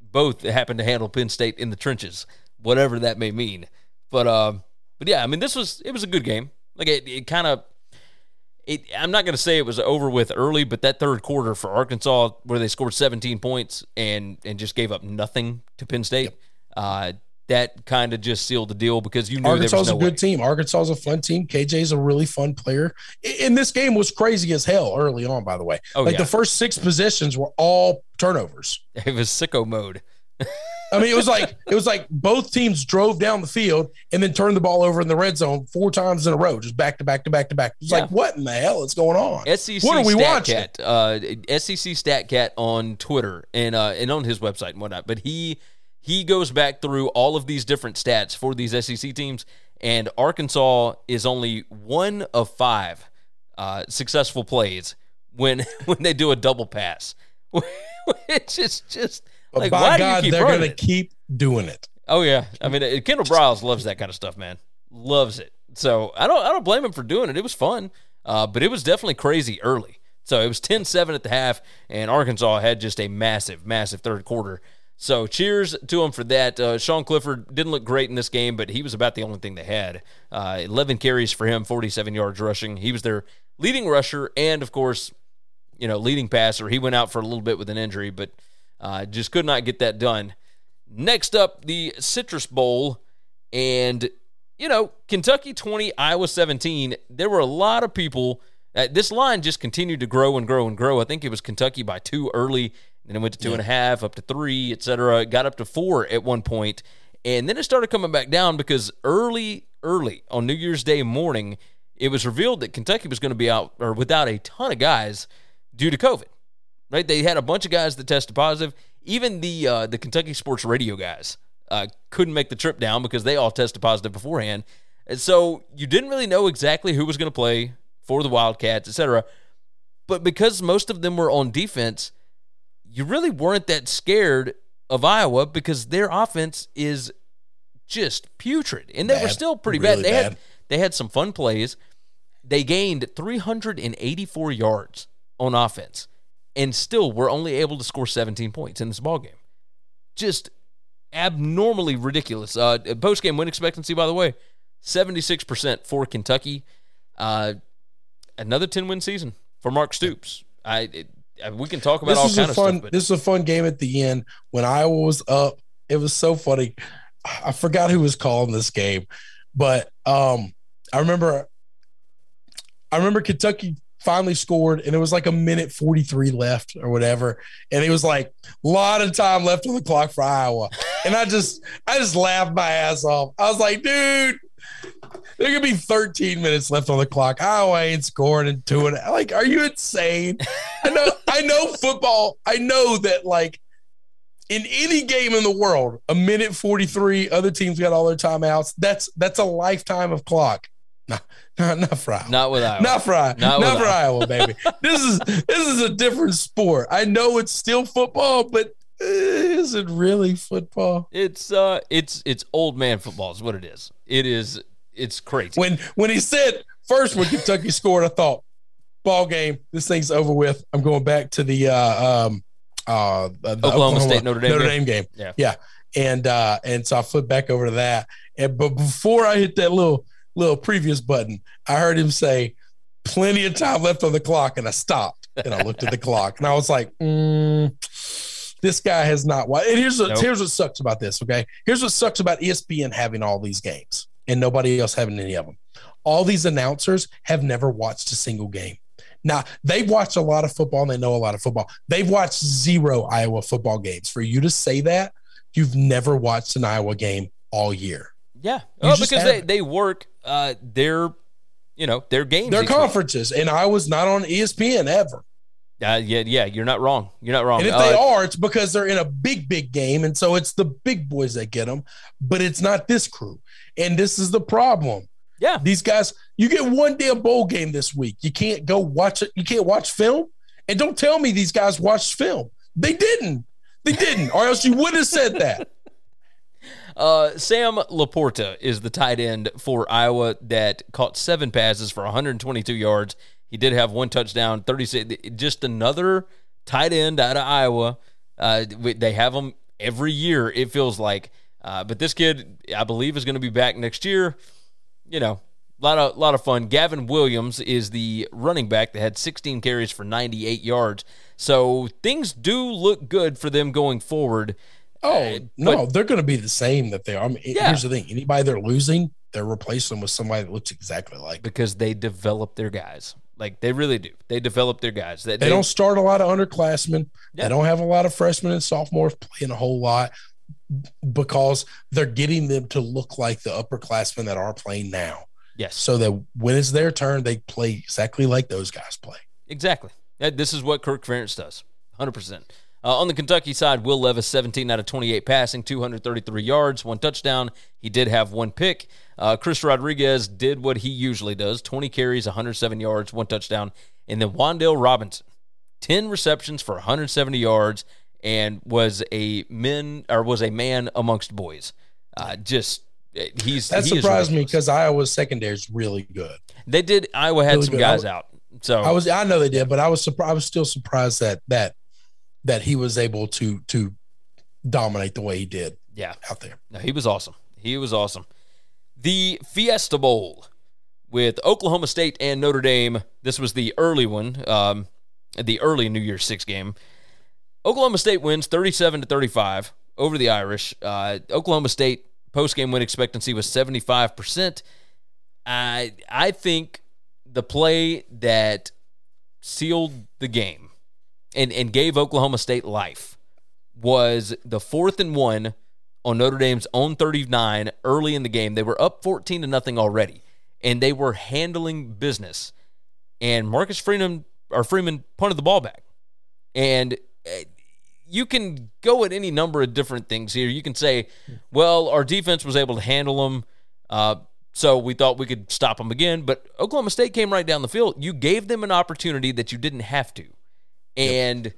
both happened to handle Penn State in the trenches, whatever that may mean. But um, but yeah, I mean, this was it was a good game. Like it, it kind of. It, I'm not going to say it was over with early, but that third quarter for Arkansas, where they scored 17 points and and just gave up nothing to Penn State, uh, that kind of just sealed the deal because you knew Arkansas is was no a good way. team. Arkansas is a fun team. KJ's a really fun player. And this game was crazy as hell early on, by the way. Oh, like yeah. the first six possessions were all turnovers. It was sicko mode. I mean, it was like it was like both teams drove down the field and then turned the ball over in the red zone four times in a row, just back to back to back to back. It's Yeah. like, what in the hell is going on? SEC What are we Statcat, uh, SEC Statcat on Twitter and uh, and on his website and whatnot. But he he goes back through all of these different stats for these SEC teams, and Arkansas is only one of five uh, successful plays when when they do a double pass, which is just But like by God, they're going to keep doing it. Oh yeah, I mean uh, Kendall Briles loves that kind of stuff, man. Loves it. So I don't I don't blame him for doing it. It was fun, uh, but it was definitely crazy early. So it was 10-7 at the half, and Arkansas had just a massive, massive third quarter. So cheers to him for that. Uh, Sean Clifford didn't look great in this game, but he was about the only thing they had. Uh, 11 carries for him, 47 yards rushing. He was their leading rusher, and of course, you know, leading passer. He went out for a little bit with an injury, but uh, just could not get that done. Next up, the Citrus Bowl. And, you know, Kentucky 20, Iowa 17. There were a lot of people, Uh, this line just continued to grow and grow and grow. I think it was Kentucky by two early, then it went to two and a half, up to three, et cetera. It got up to four at one point, and then it started coming back down because early, early on New Year's Day morning, it was revealed that Kentucky was going to be out or without a ton of guys due to COVID. Right? They had a bunch of guys that tested positive. Even the uh, the Kentucky sports radio guys uh, couldn't make the trip down because they all tested positive beforehand. And so you didn't really know exactly who was going to play for the Wildcats, etc. But because most of them were on defense, you really weren't that scared of Iowa because their offense is just putrid, and they Bad. were still pretty Really bad. They bad. had they had some fun plays. They gained 384 yards on offense, and still were only able to score 17 points in this ball game. Just abnormally ridiculous. Uh, Post game win expectancy, by the way, 76% for Kentucky. Uh, another 10 win season for Mark Stoops. I it, uh, we can talk about This all kind of fun. stuff, but this is a fun game at the end when Iowa was up. It was so funny. I forgot who was calling this game, but um, I remember. I remember Kentucky finally scored, and it was like a minute forty three left or whatever, and it was like a lot of time left on the clock for Iowa, and I just I just laughed my ass off. I was like, dude. There could be 13 minutes left on the clock. Iowa ain't scoring in two and like, are you insane? I know, I know football. I know that like in any game in the world, a minute 43, other teams got all their timeouts. That's that's a lifetime of clock. Nah, nah, not for Iowa. not with Iowa. Not for Iowa. Not Not, for Iowa, baby. this is this is a different sport. I know it's still football, but is it really football? It's uh, it's it's old man football is what it is. It is. It's crazy. When when he said first when Kentucky scored, I thought, ball game, this thing's over with. I'm going back to the uh um uh the Oklahoma State, Notre Dame Notre game. Game. Yeah. Yeah. And uh and so I flipped back over to that. And but before I hit that little little previous button, I heard him say, plenty of time left on the clock, and I stopped and I looked at the clock and I was like, mm, this guy has not watched. And here's what, Nope. here's what sucks about this. Okay, here's what sucks about ESPN having all these games and nobody else having any of them. All these announcers have never watched a single game. Now they've watched a lot of football and they know a lot of football. They've watched zero Iowa football games. For you to say that, you've never watched an Iowa game all year. yeah. You Oh, because they, they work uh their you know their games. Their conferences, and I was not on ESPN ever. Uh, yeah, yeah. You're not wrong. You're not wrong. And if Uh, they are, it's because they're in a big, big game. And so it's the big boys that get them, but it's not this crew. And this is the problem. yeah. These guys, you get one damn bowl game this week. You can't go watch it. You can't watch film. And don't tell me these guys watched film. They didn't. They didn't, or else you would have said that. Uh, Sam LaPorta is the tight end for Iowa that caught seven passes for 122 yards. He did have one touchdown, 36. Just another tight end out of Iowa. Uh, they have them every year, it feels like. Uh, but this kid, I believe, is going to be back next year. You know, a lot of lot of fun. Gavin Williams is the running back that had 16 carries for 98 yards. So things do look good for them going forward. Oh, uh, no, they're going to be the same that they are. I mean, Yeah. here's the thing anybody they're losing, they're replacing them with somebody that looks exactly like because they develop their guys. Like they really do. They develop their guys. They, They don't start a lot of underclassmen. Yeah. They don't have a lot of freshmen and sophomores playing a whole lot because they're getting them to look like the upperclassmen that are playing now. Yes, So that when it's their turn, they play exactly like those guys play. exactly. This is what Kirk Ferentz does. Hundred percent. Uh, on the Kentucky side, Will Levis, 17 out of 28 passing, 233 yards, one touchdown. He did have one pick. Uh, Chris Rodriguez did what he usually does 20 carries, 107 yards, one touchdown. And then Wan'Dale Robinson, 10 receptions for 170 yards, and was a men or was a man amongst boys. Uh, just he's That he surprised me because Iowa's secondary is really good. They did. Iowa had Really some good. Guys w- out. So I was I know they did, but I was surprised. I was still surprised that that that he was able to to dominate the way he did yeah, out there. no, he was awesome. He was awesome. The Fiesta Bowl with Oklahoma State and Notre Dame. This was the early one, um, the early New Year's Six game. Oklahoma State wins thirty-seven to thirty-five over the Irish. Uh, Oklahoma State post game win expectancy was seventy-five percent. I I think the play that sealed the game and, and gave Oklahoma State life was the fourth and one on Notre Dame's own 39 early in the game. They were up 14 to nothing already, and they were handling business. And Marcus Freeman or Freeman punted the ball back. And eh, you can go at any number of different things here. You can say, well, our defense was able to handle them. Uh, so we thought we could stop them again. But Oklahoma State came right down the field. You gave them an opportunity that you didn't have to. And yep.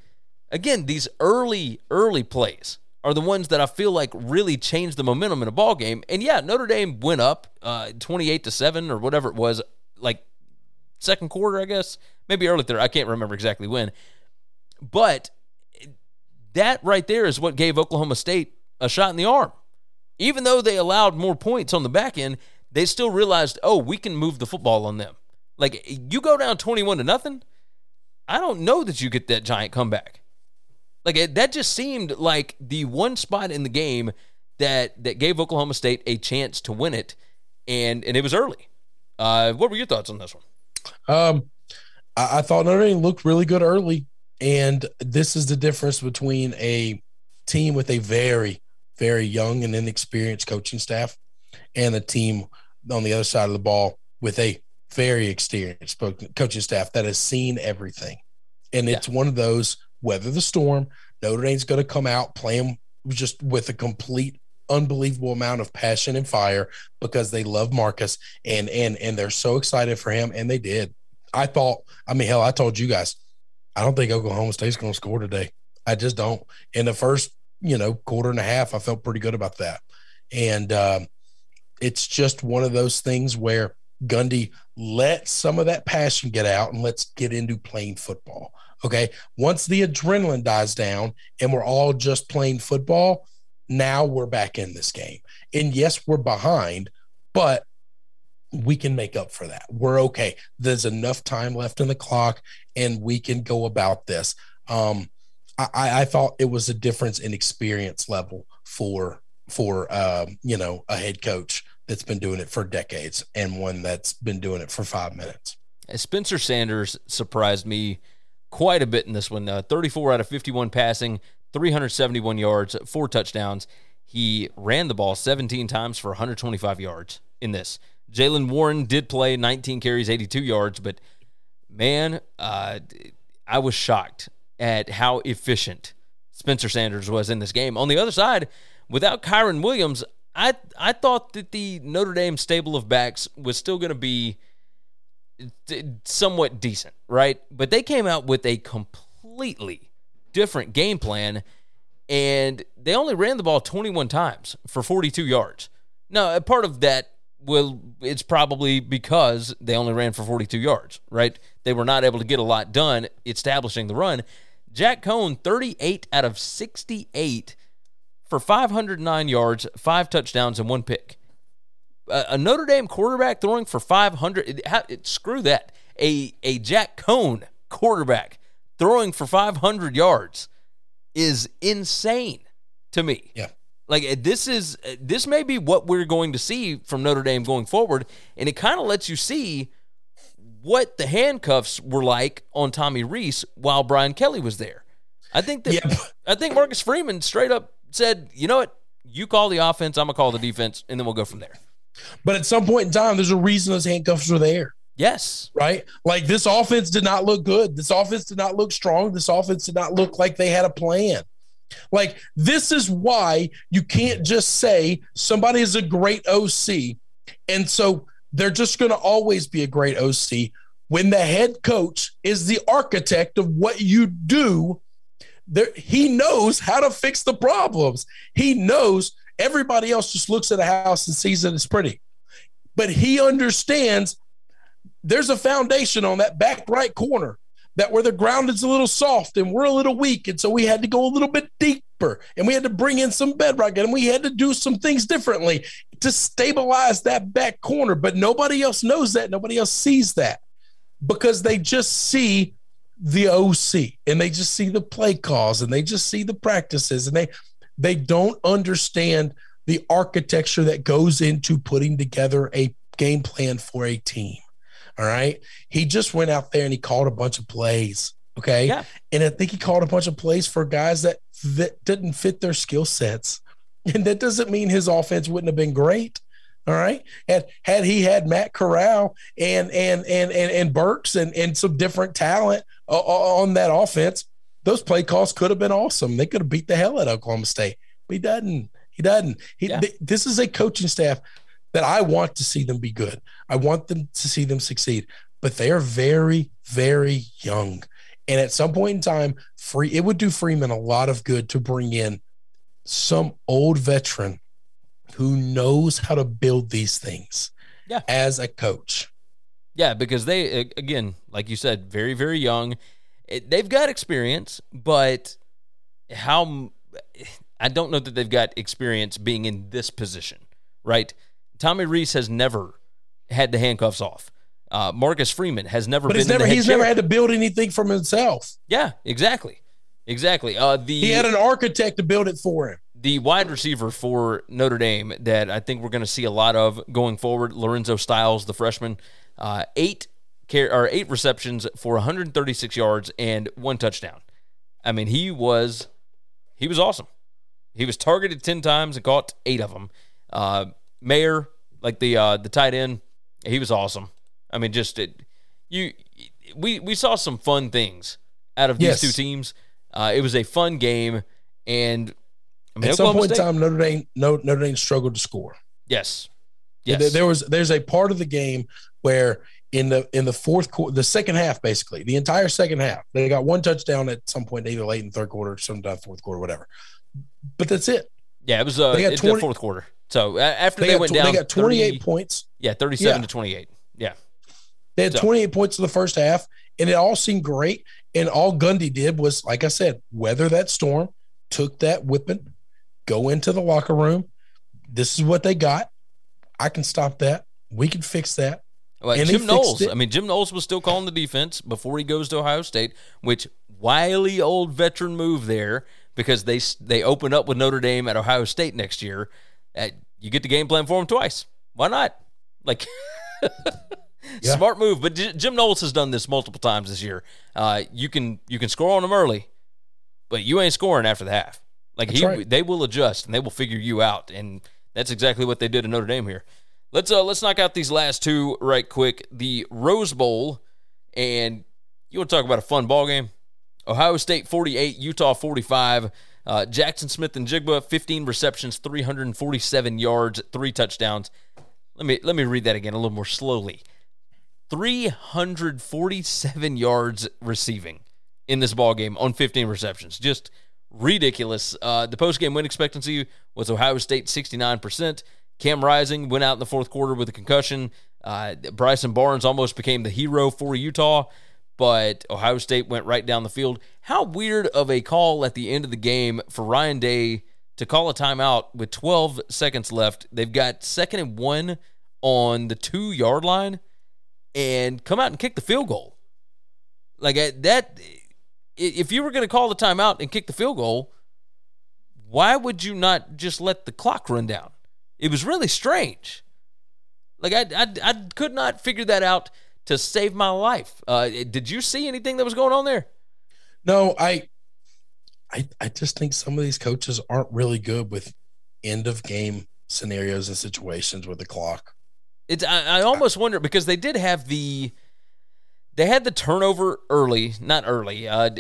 again, these early, early plays are the ones that I feel like really changed the momentum in a ball game. And yeah, Notre Dame went up uh, 28 to 7 or whatever it was, like second quarter, I guess. Maybe early third. I can't remember exactly when. But that right there is what gave Oklahoma State a shot in the arm. Even though they allowed more points on the back end, they still realized, oh, we can move the football on them. Like you go down 21 to nothing, I don't know that you get that giant comeback. Like it, that just seemed like the one spot in the game that that gave Oklahoma State a chance to win it, and and it was early. Uh, what were your thoughts on this one? Um, I, I thought Notre Dame looked really good early. And this is the difference between a team with a very, very young and inexperienced coaching staff and a team on the other side of the ball with a very experienced coaching staff that has seen everything. And it's one of those weather the storm. Notre Dame's going to come out playing just with a complete unbelievable amount of passion and fire because they love Marcus and and and they're so excited for him and they did. I thought I mean hell I told you guys I don't think Oklahoma State's going to score today. I just don't. In the first, you know, quarter and a half, I felt pretty good about that. And um, it's just one of those things where Gundy let some of that passion get out and let's get into playing football. Okay. Once the adrenaline dies down and we're all just playing football, now we're back in this game. And yes, we're behind, but we can make up for that. We're okay. There's enough time left in the clock, and we can go about this. Um, I, I thought it was a difference in experience level for for um, you know a head coach that's been doing it for decades and one that's been doing it for five minutes. Spencer Sanders surprised me quite a bit in this one. Uh, 34 out of 51 passing, 371 yards, four touchdowns. He ran the ball 17 times for 125 yards in this. Jaylen Warren did play 19 carries, 82 yards, but man, uh, I was shocked at how efficient Spencer Sanders was in this game. On the other side, without Kyren Williams, I I thought that the Notre Dame stable of backs was still going to be somewhat decent, right? But they came out with a completely different game plan, and they only ran the ball 21 times for 42 yards. Now, a part of that well, it's probably because they only ran for 42 yards, right? They were not able to get a lot done establishing the run. Jack Coan, 38 out of 68 for 509 yards, five touchdowns, and one pick. A, Notre Dame quarterback throwing for 500. It, it, screw that. A, a Jack Coan quarterback throwing for 500 yards is insane to me. Yeah. Like uh, this is uh, this may be what we're going to see from Notre Dame going forward, and it kind of lets you see what the handcuffs were like on Tommy Rees while Brian Kelly was there. I think that yep. I think Marcus Freeman straight up said, "You know what? You call the offense, I'm gonna call the defense, and then we'll go from there." But at some point in time, there's a reason those handcuffs were there. Yes. Right? Like this offense did not look good. This offense did not look strong. This offense did not look like they had a plan. Like, this is why you can't just say somebody is a great OC. And so they're just going to always be a great OC. When the head coach is the architect of what you do, there, he knows how to fix the problems. He knows everybody else just looks at a house and sees that it's pretty. But he understands there's a foundation on that back right corner that where the ground is a little soft and we're a little weak. And so we had to go a little bit deeper and we had to bring in some bedrock and we had to do some things differently to stabilize that back corner. But nobody else knows that. Nobody else sees that because they just see the OC and they just see the play calls and they just see the practices and they they don't understand the architecture that goes into putting together a game plan for a team. All right. He just went out there and he called a bunch of plays. Okay. Yeah. And I think he called a bunch of plays for guys that that didn't fit their skill sets. And that doesn't mean his offense wouldn't have been great. All right. Had had he had Matt Corral and and and and, and Burks and, and some different talent uh, on that offense, those play calls could have been awesome. They could have beat the hell out of Oklahoma State. But he doesn't. He doesn't. He, Yeah. th- this is a coaching staff that I want to see them be good. I want them to see them succeed. But they are very, very young. And at some point in time, free it would do Freeman a lot of good to bring in some old veteran who knows how to build these things Yeah. as a coach. Yeah, because they again, like you said, very very young. They've got experience, but how I don't know that they've got experience being in this position, right? Tommy Rees has never had the handcuffs off. Uh, Marcus Freeman has never But been. he's in the never he's chair. never had to build anything from himself. Yeah, exactly, exactly. Uh, the He had an architect to build it for him. The wide receiver for Notre Dame that I think we're going to see a lot of going forward, Lorenzo Styles, the freshman, uh, eight car- or eight receptions for 136 yards and one touchdown. I mean, he was he was awesome. He was targeted 10 times and caught eight of them. Uh, Mayer, like the uh, the tight end, he was awesome. I mean, just it, you we we saw some fun things out of these Yes. two teams. Uh, it was a fun game, and I mean, At some Oklahoma point in time, Notre Dame no, Notre Dame struggled to score. yes, There- yes, There was there's a part of the game where in the in the fourth quarter, the second half, basically the entire second half, they got one touchdown at some point, either late in the third quarter, sometime fourth quarter, whatever. But that's it. yeah. It was uh, They got it's the 20 fourth quarter. So after They, they, went tw- down, they got 28 30 points. Yeah, thirty-seven Yeah. to twenty-eight. Yeah, They had So- 28 points in the first half, and it all seemed great. And all Gundy did was, like I said, weather that storm, took that whipping, go into the locker room. This is what they got. I can stop that. We can fix that. Well, And Jim Knowles. I mean, Jim Knowles was still calling the defense before he goes to Ohio State, which wily old veteran move there because they they open up with Notre Dame at Ohio State next year. Uh, you get the game plan for them twice. Why not? Like. Yeah. Smart move, but J- Jim Knowles has done this multiple times this year. Uh, you can you can score on them early, but you ain't scoring after the half. Like That's he, right. they will adjust and they will figure you out, and that's exactly what they did in Notre Dame here. Let's uh let's knock out these last two right quick. The Rose Bowl, and you want to talk about a fun ball game? Ohio State 48, Utah 45. Uh, Jaxon Smith-Njigba 15 receptions, 347 yards, three touchdowns. Let me let me read that again a little more slowly. 347 yards receiving in this ball game on 15 receptions. Just ridiculous. Uh, the post game win expectancy was Ohio State 69%. Cam Rising went out in the fourth quarter with a concussion. Uh, Bryson Barnes almost became the hero for Utah, but Ohio State went right down the field. How weird of a call at the end of the game for Ryan Day to call a timeout with 12 seconds left. They've got second and one on the two yard line and come out and kick the field goal. Like uh, that, if you were going to call the timeout and kick the field goal, why would you not just let the clock run down? It was really strange. Like I, I, I could not figure that out to save my life. Uh, did you see anything that was going on there? No, I, I, I just think some of these coaches aren't really good with end of game scenarios and situations with the clock. It's I, I almost wonder because they did have the they had the turnover early, not early, uh,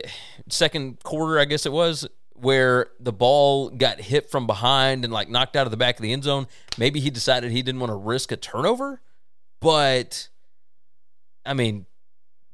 second quarter, I guess it was, where the ball got hit from behind and like knocked out of the back of the end zone. Maybe he decided he didn't want to risk a turnover, but I mean,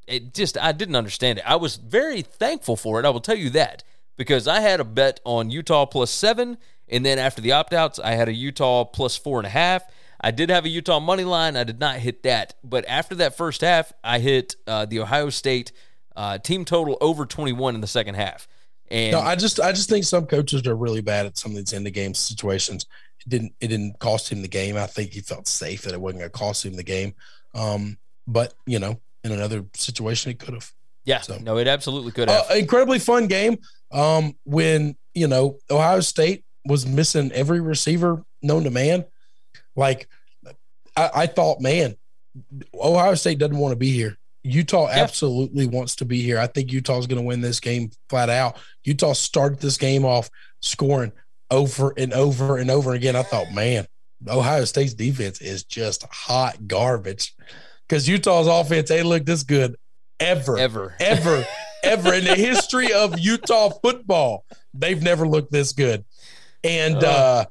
it just I didn't understand it. I was very thankful for it. I will tell you that because I had a bet on Utah plus seven, and then after the opt outs, I had a Utah plus four and a half. I did have a Utah money line. I did not hit that, but after that first half, I hit uh, the Ohio State uh, team total over twenty one in the second half. And No, I just I just think some coaches are really bad at some of these end of game situations. It didn't it didn't cost him the game. I think he felt safe that it wasn't going to cost him the game. Um, but you know, in another situation, it could have. yeah, so- no, it absolutely could have. Uh, incredibly fun game. Um, when you know Ohio State was missing every receiver known to man, like I, I thought, man, Ohio State doesn't want to be here. Utah absolutely wants to be here. I think Utah's going to win this game flat out. Utah started this game off scoring over and over and over again. I thought, man, Ohio State's defense is just hot garbage because Utah's offense ain't looked this good ever, Ever. ever, ever in the history of Utah football. They've never looked this good. And Oh. uh,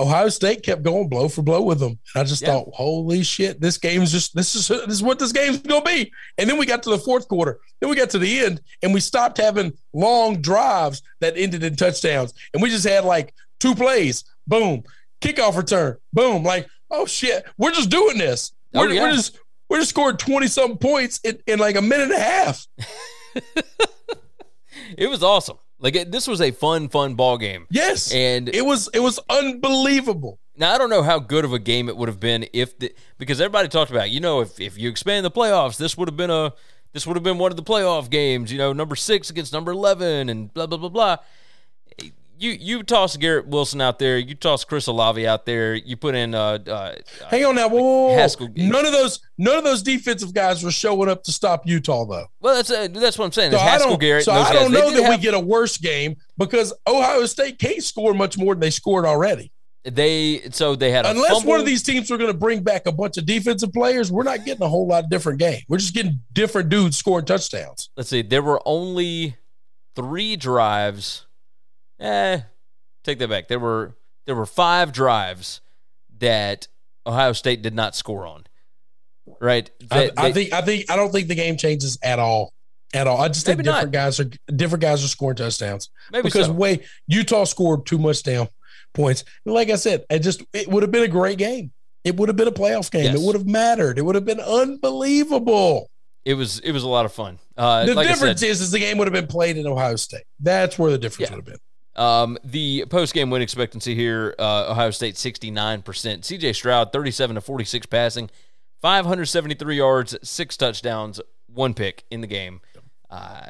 Ohio State kept going blow for blow with them. And I just Yeah. thought, holy shit, this game's just this is this is what this game's gonna be. And then we got to the fourth quarter. Then we got to the end and we stopped having long drives that ended in touchdowns. And we just had like two plays, boom, kickoff return, boom. Like, oh shit, we're just doing this. Oh, We're, yeah. we're just we're just scoring 20 something points in, in like a minute and a half. It was awesome. Like it, this was a fun, fun ball game. Yes. And it was it was unbelievable. Now I don't know how good of a game it would have been if the because everybody talked about you know if if you expand the playoffs this would have been a this would have been one of the playoff games you know number six against number eleven and blah blah blah blah. You you toss Garrett Wilson out there, you toss Chris Olave out there, you put in uh, uh Hang on now. Whoa, whoa, whoa. Haskell- None of those none of those defensive guys were showing up to stop Utah though. well that's uh, that's what I'm saying. So I Haskell don't, Garrett. so I don't They know that we get a worse game because Ohio State can't score much more than they scored already. they so they had a Unless fumble. one of these teams were going to bring back a bunch of defensive players, we're not getting a whole lot of different game. We're just getting different dudes scoring touchdowns. let's see, there were only three drives. Eh, take that back. There were there were five drives that Ohio State did not score on. Right? I, That- I they- think I think I don't think the game changes at all. At all. I just think different guys are different guys are scoring touchdowns. maybe because so. way Utah scored too much down points. Like I said, it just it would have been a great game. It would have been a playoff game. Yes. It would have mattered. It would have been unbelievable. it was it was a lot of fun. Uh, the like I difference said, is, is the game would have been played in Ohio State. That's where the difference Yeah. would have been. Um, the post game win expectancy here, uh, Ohio State 69%. CJ Stroud, 37 to 46 passing, 573 yards, six touchdowns, one pick in the game. Uh,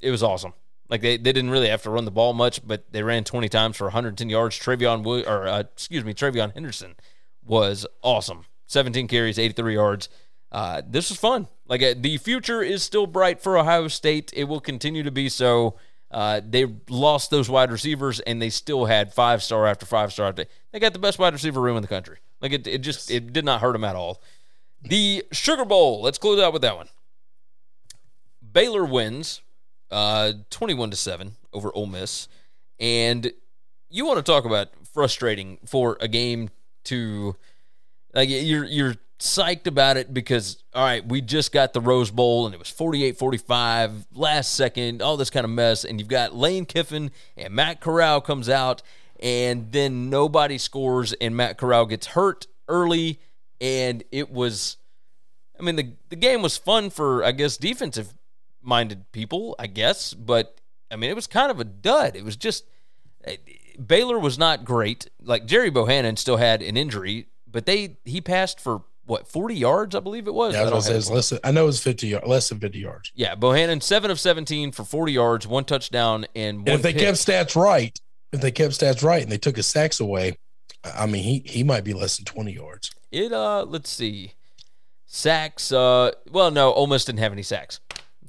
it was awesome. Like they, they didn't really have to run the ball much, but they ran 20 times for 110 yards. TreVeyon or uh, excuse me, TreVeyon Henderson was awesome. 17 carries, 83 yards. Uh, this was fun. Like uh, the future is still bright for Ohio State. It will continue to be so. Uh, they lost those wide receivers, and they still had five star after five star. After, they got the best wide receiver room in the country. Like it, it just it did not hurt them at all. The Sugar Bowl. Let's close out with that one. Baylor wins, uh, twenty-one to seven over Ole Miss, and you want to talk about frustrating for a game to like you're you're psyched about it because all right we just got the rose bowl and it was 48-45 last second all this kind of mess. And you've got lane kiffin and matt corral comes out and then nobody scores and matt corral gets hurt early. And it was i mean the, the game was fun for i guess defensive minded people i guess. But i mean it was kind of a dud. It was just Baylor was not great. Like Gerry Bohanon still had an injury, but they he passed for what forty yards, I believe it was. Yeah, I I was say it's it. less than, I know it's fifty yard, less than fifty yards. yeah, Bohanon seven of seventeen for forty yards, one touchdown, and one. And if they pick. kept stats right, if they kept stats right and they took his sacks away, I mean he he might be less than twenty yards. it, uh, let's see, sacks. Uh, well, no, Miss didn't have any sacks,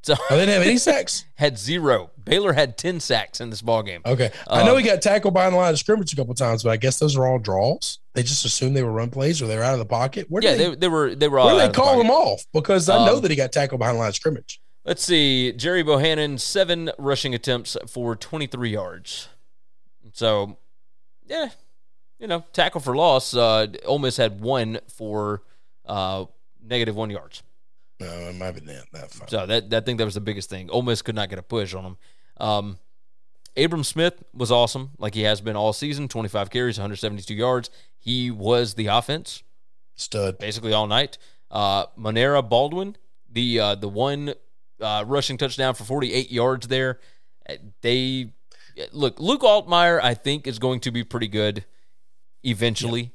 so Oh, they didn't have any sacks. had zero. Baylor had ten sacks in this ball game. Okay, I know Um, he got tackled behind the line of scrimmage a couple times, but I guess those are all draws. They just assumed they were run plays or they were out of the pocket. Where Yeah, they, they, they were they were all where do out they the call pocket. him off? Because I know Um, that he got tackled behind the line of scrimmage. Let's see. Gerry Bohanon, seven rushing attempts for 23 yards. So, yeah, you know, tackle for loss. Uh, Ole Miss had one for uh, negative one yards. No, it might have been that. that fine. So that, that I think that was the biggest thing. Ole Miss could not get a push on them. Um, Abram Smith was awesome, like he has been all season. 25 carries, 172 yards. He was the offense Stud. basically all night. Uh, Monaray Baldwin, the uh, the one uh, rushing touchdown for 48 yards there. Uh, They look Luke Altmaier, I think, is going to be pretty good eventually.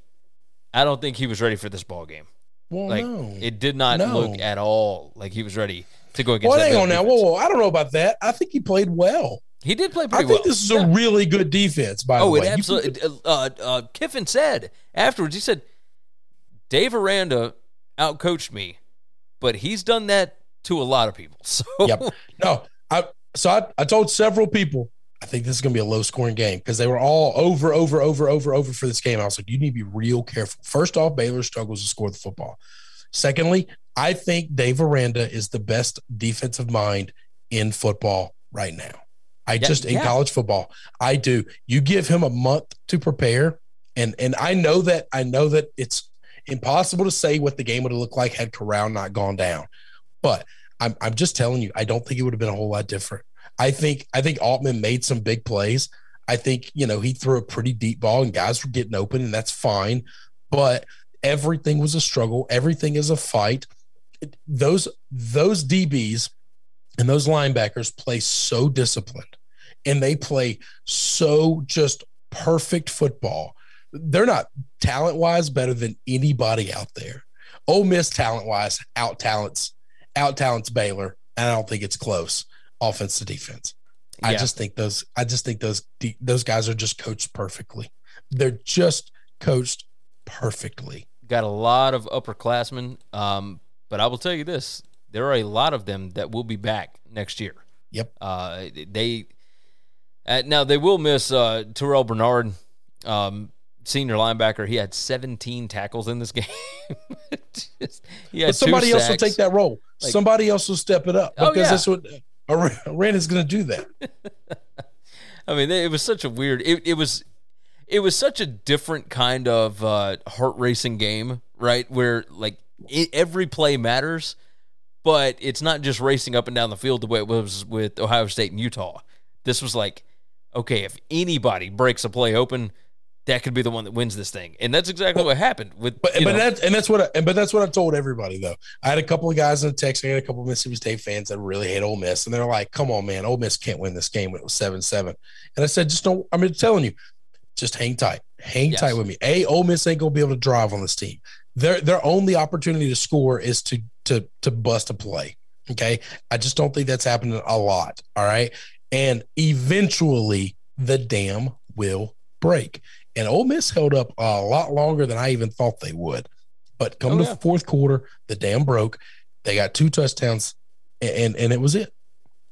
I don't think he was ready for this ball game. Well, Like no. it did not No. look at all like he was ready to go against. well, hang on now. Whoa, whoa. I don't know about that. I think he played well. He did play pretty well. I think well. this is Yeah. a really good defense. By the way. Oh, it absolutely. Uh, uh, Kiffin said afterwards, he said, Dave Aranda outcoached me, but he's done that to a lot of people. So Yep. No, I so I, I told several people I think this is going to be a low scoring game because they were all over, over, over, over, over for this game. I was like, you need to be real careful. First off, Baylor struggles to score the football. Secondly, I think Dave Aranda is the best defensive mind in football right now. I Yeah, just in yeah. college football, I do. You give him a month to prepare, and and I know that I know that it's impossible to say what the game would have looked like had Corral not gone down. But I'm I'm just telling you, I don't think it would have been a whole lot different. I think I think Altmaier made some big plays. I think you know he threw a pretty deep ball and guys were getting open, and that's fine. But everything was a struggle. Everything is a fight. Those those DBs and those linebackers play so disciplined, and they play so just perfect football. They're not talent wise better than anybody out there. Ole Miss talent wise out talents out talents Baylor, and I don't think it's close. Offense to defense. I just think those. I just think those those guys are just coached perfectly. They're just coached perfectly. got a lot of upperclassmen. Um, but I will tell you this: there are a lot of them that will be back next year. Yep. Uh, they uh, now they will miss uh, Terrell Bernard, um, senior linebacker. He had 17 tackles in this game. Just- he had But somebody else will take that role. Like- somebody else will step it up Oh, because yeah. that's what Aranda's going to do. That I mean, it was such a weird. It, it was, it was such a different kind of uh, heart racing game, right? Where like i every play matters, but it's not just racing up and down the field the way it was with Ohio State and Utah. This was like, okay, if anybody breaks a play open, that could be the one that wins this thing, and that's exactly what happened with. But but that's and that's what I, and but that's what I told everybody though. I had a couple of guys in the text. I had a couple of Mississippi State fans that really hate Ole Miss, and they're like, "Come on, man, Ole Miss can't win this game when it was seven seven." And I said, "Just don't." I'm telling you, just hang tight, hang Yes. tight with me. A, Ole Miss ain't gonna be able to drive on this team. Their their only opportunity to score is to to to bust a play. Okay, I just don't think that's happening a lot. All right, and eventually the dam will break. And Ole Miss held up a lot longer than I even thought they would. But come Oh, to yeah. the fourth quarter, the dam broke. They got two touchdowns, a- and and it was it.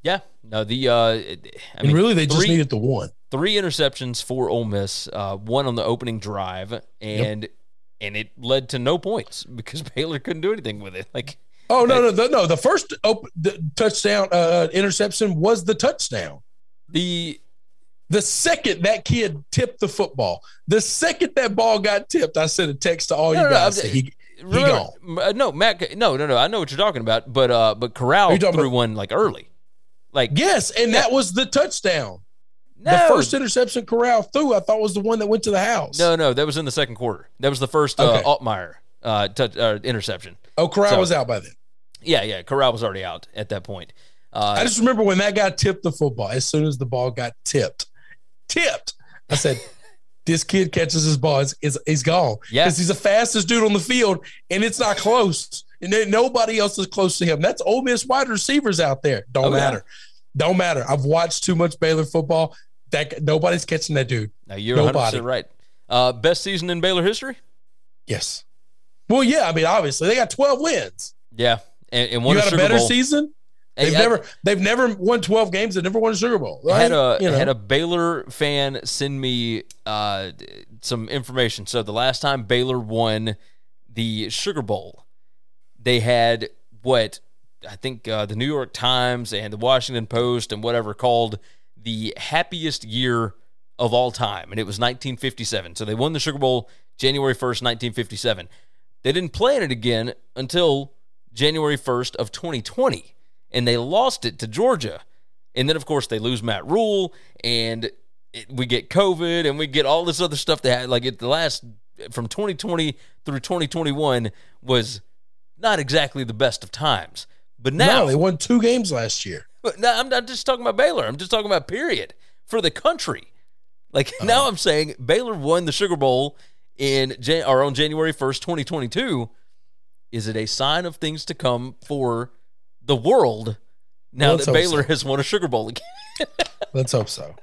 yeah, no, the uh, I and mean, really, they just needed the one. three interceptions for Ole Miss, uh, one on the opening drive, and and it led to no points because Baylor couldn't do anything with it. Like, Oh no, no, the, no! The first op- the touchdown uh, interception was the touchdown. the The second that kid tipped the football, the second that ball got tipped, I sent a text to all No, you no, no, guys. That he, remember, uh, no Matt, no, no, no. I know what you're talking about, but uh, but Corral threw about- one like early, like yes, and that was the touchdown. no, The first interception Corral threw, I thought was the one that went to the house. no, no, that was in the second quarter. That was the first uh, Okay. Altmaier uh, touch, uh, interception. oh, Corral So- was out by then. Yeah, yeah, Corral was already out at that point. Uh, I just remember when that guy tipped the football. As soon as the ball got tipped, tipped, I said, "This kid catches his ball, is he's gone." Yeah. because he's the fastest dude on the field, and it's not close, and nobody else is close to him. That's Ole Miss wide receivers out there. Don't Oh, yeah. matter. Don't matter. I've watched too much Baylor football. That nobody's catching that dude. no, you're 100 nobody. percent right. Uh, best season in Baylor history. Yes. Well, yeah. I mean, obviously they got twelve wins. Yeah, and, and won you got a better Bowl. season. Hey, They've I- never they've never won twelve games. They've never won a Sugar Bowl. Right? had a You know. had a Baylor fan send me uh, some information. So the last time Baylor won the Sugar Bowl, they had what I think uh, the New York Times and the Washington Post and whatever called the happiest year of all time, and it was 1957. So they won the Sugar Bowl January 1st, 1957. They didn't play in it again until January 1st of 2020, and they lost it to Georgia. And then, of course, they lose Matt Rhule, and it, we get COVID, and we get all this other stuff that, had like, it, the last from 2020 through 2021 was not exactly the best of times. But now, no, they won two games last year. but no, I'm not just talking about Baylor. I'm just talking about period for the country. Like now, uh-huh. I'm saying Baylor won the Sugar Bowl in Jan- or on January 1st, 2022. Is it a sign of things to come for the world now Let's that Baylor so. has won a Sugar Bowl again? Let's hope so.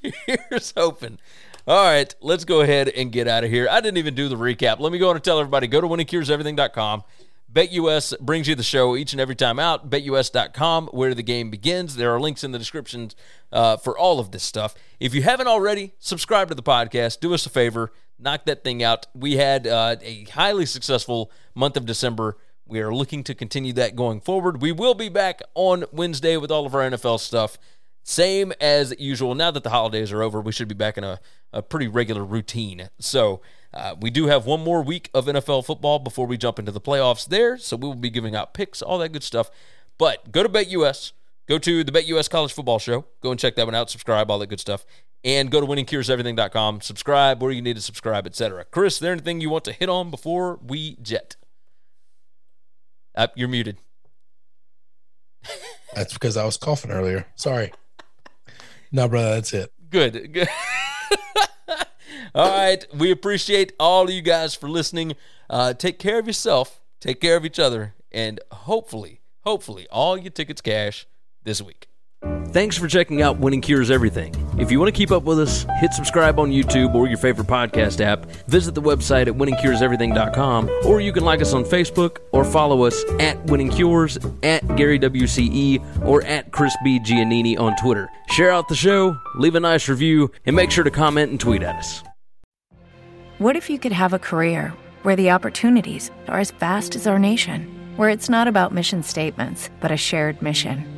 Here's hoping. All right, let's go ahead and get out of here. I didn't even do the recap. Let me go on and tell everybody go to winningcureseverything.com. BetUS brings you the show each and every time out. BetUS.com, where the game begins. There are links in the description uh, for all of this stuff. If you haven't already, subscribe to the podcast. Do us a favor, knock that thing out. We had uh, a highly successful month of December. We are looking to continue that going forward. We will be back on Wednesday with all of our NFL stuff. Same as usual. Now that the holidays are over, we should be back in a, a pretty regular routine. So, uh, we do have one more week of NFL football before we jump into the playoffs there, so we will be giving out picks, all that good stuff. But go to BetUS, go to the BetUS College Football Show, go and check that one out, subscribe, all that good stuff, and go to winningcureseverything.com, subscribe where you need to subscribe, etc. Chris, is there anything you want to hit on before we jet? Uh, you're muted. That's because I was coughing earlier. Sorry. No, brother, that's it. Good. Good. all right. We appreciate all of you guys for listening. Uh, take care of yourself, take care of each other, and hopefully, hopefully, all your tickets cash this week. Thanks for checking out Winning Cures Everything. If you want to keep up with us, hit subscribe on YouTube or your favorite podcast app. Visit the website at winningcureseverything.com, or you can like us on Facebook or follow us at Winning Cures, at Gary WCE, or at Chris B. Giannini on Twitter. Share out the show, leave a nice review, and make sure to comment and tweet at us. What if you could have a career where the opportunities are as vast as our nation, where it's not about mission statements, but a shared mission?